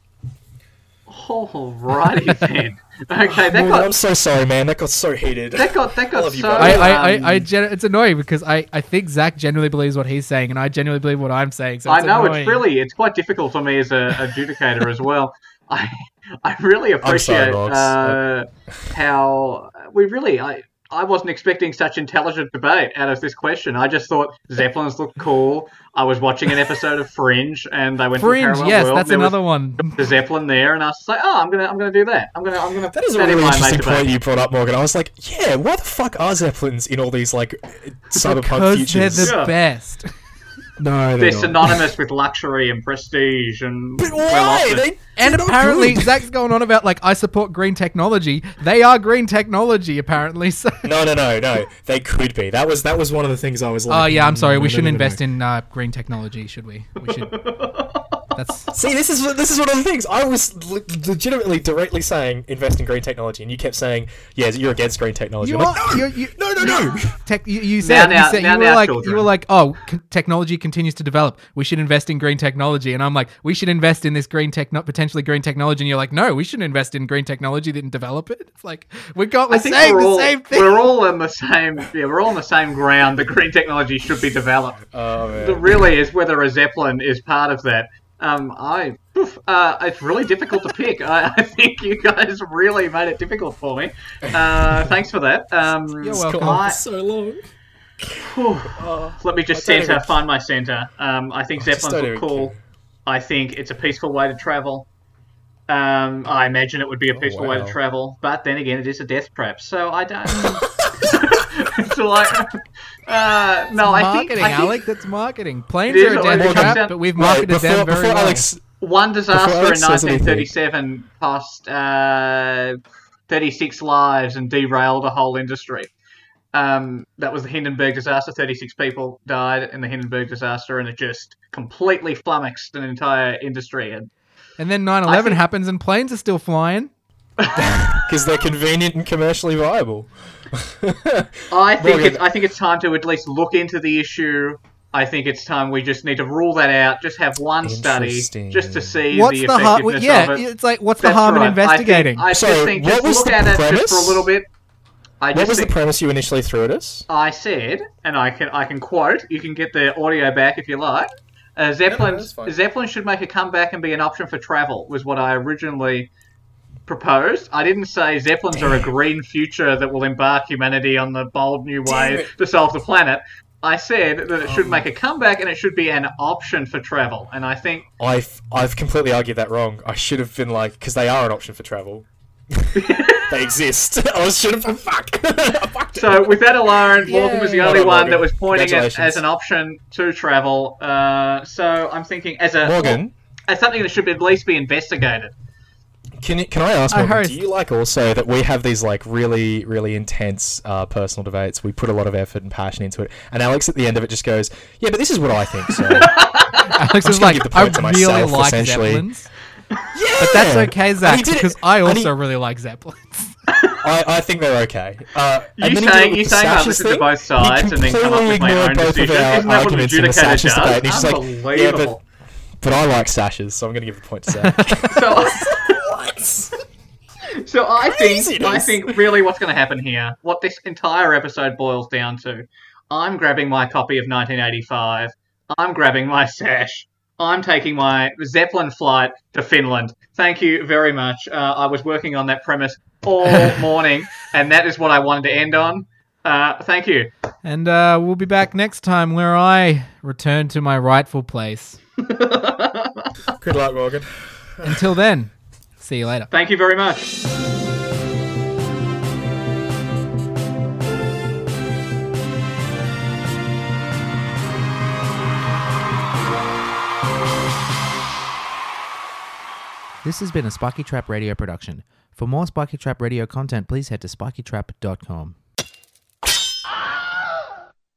[SPEAKER 2] Alrighty then. Okay, that
[SPEAKER 5] Morgan,
[SPEAKER 2] got
[SPEAKER 5] I'm so sorry, man. That got so heated.
[SPEAKER 2] that got that got
[SPEAKER 5] love you,
[SPEAKER 2] so.
[SPEAKER 5] buddy.
[SPEAKER 3] I, I, I, I
[SPEAKER 2] um,
[SPEAKER 3] gen- it's annoying because I, I think Zac genuinely believes what he's saying, and I genuinely believe what I'm saying. So
[SPEAKER 2] I know
[SPEAKER 3] annoying.
[SPEAKER 2] it's really it's quite difficult for me as a adjudicator as well. I I really appreciate
[SPEAKER 5] Rox.
[SPEAKER 2] uh, how we really I I wasn't expecting such intelligent debate out of this question. I just thought Zeppelins looked cool. I was watching an episode of Fringe and they went to
[SPEAKER 3] Fringe.
[SPEAKER 2] parallel
[SPEAKER 3] Yes,
[SPEAKER 2] world.
[SPEAKER 3] that's another one.
[SPEAKER 2] The Zeppelin there, and I was like, oh, I'm gonna I'm gonna do that. I'm gonna I'm gonna
[SPEAKER 5] That is a really interesting point
[SPEAKER 2] debate.
[SPEAKER 5] you brought up, Morgan. I was like, yeah, why the fuck are zeppelins in all these like cyberpunk
[SPEAKER 3] Because
[SPEAKER 5] futures?
[SPEAKER 3] they're the
[SPEAKER 2] Yeah.
[SPEAKER 3] best.
[SPEAKER 6] No,
[SPEAKER 2] They're
[SPEAKER 6] not.
[SPEAKER 2] synonymous with luxury and prestige and
[SPEAKER 5] But why?
[SPEAKER 2] often.
[SPEAKER 5] They,
[SPEAKER 3] And apparently. Zac's going on about like I support green technology. They are green technology, apparently. So.
[SPEAKER 5] No, no, no, no. They could be. That was that was one of the things I was like.
[SPEAKER 3] Oh yeah, I'm
[SPEAKER 5] mm,
[SPEAKER 3] sorry.
[SPEAKER 5] no,
[SPEAKER 3] We
[SPEAKER 5] no,
[SPEAKER 3] shouldn't
[SPEAKER 5] no, no,
[SPEAKER 3] invest
[SPEAKER 5] no.
[SPEAKER 3] in uh, green technology, should we? We should. That's
[SPEAKER 5] See, this is this is one of the things I was le- legitimately directly saying invest in green technology, and you kept saying, "Yeah, you're against green technology."
[SPEAKER 3] you
[SPEAKER 5] I'm
[SPEAKER 3] are.
[SPEAKER 5] like, no,
[SPEAKER 3] you, you,
[SPEAKER 5] no, no, no.
[SPEAKER 3] Tech, you, you said,
[SPEAKER 2] now-
[SPEAKER 3] you, said
[SPEAKER 2] now-
[SPEAKER 3] you were
[SPEAKER 2] now,
[SPEAKER 3] like
[SPEAKER 2] children.
[SPEAKER 3] you were like oh c- technology continues to develop we should invest in green technology and I'm like we should invest in this green techno potentially green technology and you're like no we shouldn't invest in green technology didn't develop it it's like we got we're
[SPEAKER 2] I think
[SPEAKER 3] saying
[SPEAKER 2] we're
[SPEAKER 3] the
[SPEAKER 2] all
[SPEAKER 3] same thing
[SPEAKER 2] we're all on the same yeah we're all on the same ground. The green technology should be developed.
[SPEAKER 5] Oh man.
[SPEAKER 2] The really is whether a zeppelin is part of that. Um, I oof, uh, it's really difficult to pick. I, I think you guys really made it difficult for me. Uh, thanks for that. Um,
[SPEAKER 3] You're welcome.
[SPEAKER 2] I-
[SPEAKER 5] so long.
[SPEAKER 2] whew. let me just
[SPEAKER 5] I don't
[SPEAKER 2] center,
[SPEAKER 5] even-
[SPEAKER 2] find my center. Um, I think
[SPEAKER 5] just
[SPEAKER 2] zeppelins
[SPEAKER 5] don't
[SPEAKER 2] look cool.
[SPEAKER 5] care.
[SPEAKER 2] I think it's a peaceful way to travel. Um, I imagine it would be a peaceful way to travel, but then again, it is a death trap, so I don't. so like, uh, no, I think,
[SPEAKER 3] marketing
[SPEAKER 2] I think
[SPEAKER 3] Alec that's marketing planes
[SPEAKER 2] It is,
[SPEAKER 3] are a
[SPEAKER 2] it
[SPEAKER 3] death trap
[SPEAKER 2] down-
[SPEAKER 3] but we've
[SPEAKER 5] Right,
[SPEAKER 3] marketed
[SPEAKER 5] before,
[SPEAKER 3] them very
[SPEAKER 5] before
[SPEAKER 3] well
[SPEAKER 5] Alex,
[SPEAKER 2] one disaster in
[SPEAKER 5] Alex says anything.
[SPEAKER 2] 1937 cost uh, 36 lives and derailed a whole industry. Um, that was the Hindenburg disaster. 36 people died in the Hindenburg disaster, and it just completely flummoxed an entire industry. And
[SPEAKER 3] and then 9/11 happens and planes are still flying
[SPEAKER 5] because they're convenient and commercially viable.
[SPEAKER 2] I think
[SPEAKER 5] Morgan.
[SPEAKER 2] it's, I think it's time to at least look into the issue I think it's time we just need to rule that out. Just have one study, just to see
[SPEAKER 3] What's
[SPEAKER 2] the
[SPEAKER 3] the harm?
[SPEAKER 2] effectiveness
[SPEAKER 3] Yeah,
[SPEAKER 2] of it.
[SPEAKER 3] it's like what's the harm
[SPEAKER 2] right.
[SPEAKER 3] in investigating?
[SPEAKER 2] I think, I
[SPEAKER 5] So,
[SPEAKER 2] just think
[SPEAKER 5] what
[SPEAKER 2] just
[SPEAKER 5] was
[SPEAKER 2] look
[SPEAKER 5] the
[SPEAKER 2] at it just for a
[SPEAKER 5] premise?
[SPEAKER 2] little bit. I
[SPEAKER 5] What
[SPEAKER 2] just
[SPEAKER 5] was the premise you initially threw at us?
[SPEAKER 2] I said, and I can I can quote. You can get the audio back if you like. Uh, Zeppelin
[SPEAKER 5] that's fine.
[SPEAKER 2] Zeppelin should make a comeback and be an option for travel. Was what I originally proposed. I didn't say Zeppelins are a green future that will embark humanity on the bold new way to solve the planet. I said that it should make a comeback and it should be an option for travel. And I think
[SPEAKER 5] I've I've completely argued that wrong. I should have been like, because they are an option for travel. they exist. I was should have been fuck. I fucked it.
[SPEAKER 2] So with that alone, Morgan was the
[SPEAKER 5] Well
[SPEAKER 2] only
[SPEAKER 5] done,
[SPEAKER 2] one
[SPEAKER 5] Morgan.
[SPEAKER 2] that was pointing it as an option to travel. Uh, so I'm thinking as a
[SPEAKER 5] Morgan,
[SPEAKER 2] as something that should at least be investigated.
[SPEAKER 5] Can you, can I ask
[SPEAKER 3] I
[SPEAKER 5] Morgan? Do you like also that we have these like really really intense uh, personal debates? We put a lot of effort and passion into it, and Alex at the end of it just goes, "Yeah, but this is what I think." So
[SPEAKER 3] Alex is like, I really
[SPEAKER 5] myself,
[SPEAKER 3] like
[SPEAKER 5] essentially.
[SPEAKER 3] Zeppelins. But that's okay,
[SPEAKER 5] And
[SPEAKER 3] Zac,
[SPEAKER 5] he did it-
[SPEAKER 3] because I also
[SPEAKER 5] he-
[SPEAKER 3] really like Zeppelins.
[SPEAKER 5] I, I think they're okay. Uh,
[SPEAKER 2] You
[SPEAKER 5] and then he did
[SPEAKER 2] saying- you saying I'll
[SPEAKER 5] Sashes
[SPEAKER 2] listen to
[SPEAKER 5] thing.
[SPEAKER 2] both sides and then come up
[SPEAKER 5] completely
[SPEAKER 2] with my own
[SPEAKER 5] both of
[SPEAKER 2] decision?
[SPEAKER 5] our
[SPEAKER 2] Isn't that what
[SPEAKER 5] arguments the
[SPEAKER 2] adjudicator does?
[SPEAKER 5] debate. And he's just like, yeah, but, but I like Sashes, so I'm going to give the point to Zac.
[SPEAKER 2] So, so I think I think really what's going to happen here, what this entire episode boils down to, I'm grabbing my copy of 1985. I'm grabbing my sash. I'm taking my Zeppelin flight to Finland. Thank you very much. Uh, I was working on that premise all morning, and that is what I wanted to end on. Uh, thank you.
[SPEAKER 3] And uh, we'll be back next time where I return to my rightful place.
[SPEAKER 5] Good luck, Morgan.
[SPEAKER 3] Until then, see you later.
[SPEAKER 2] Thank you very much.
[SPEAKER 1] This has been a Spiky Trap Radio production. For more Spiky Trap Radio content, please head to spikytrap.com.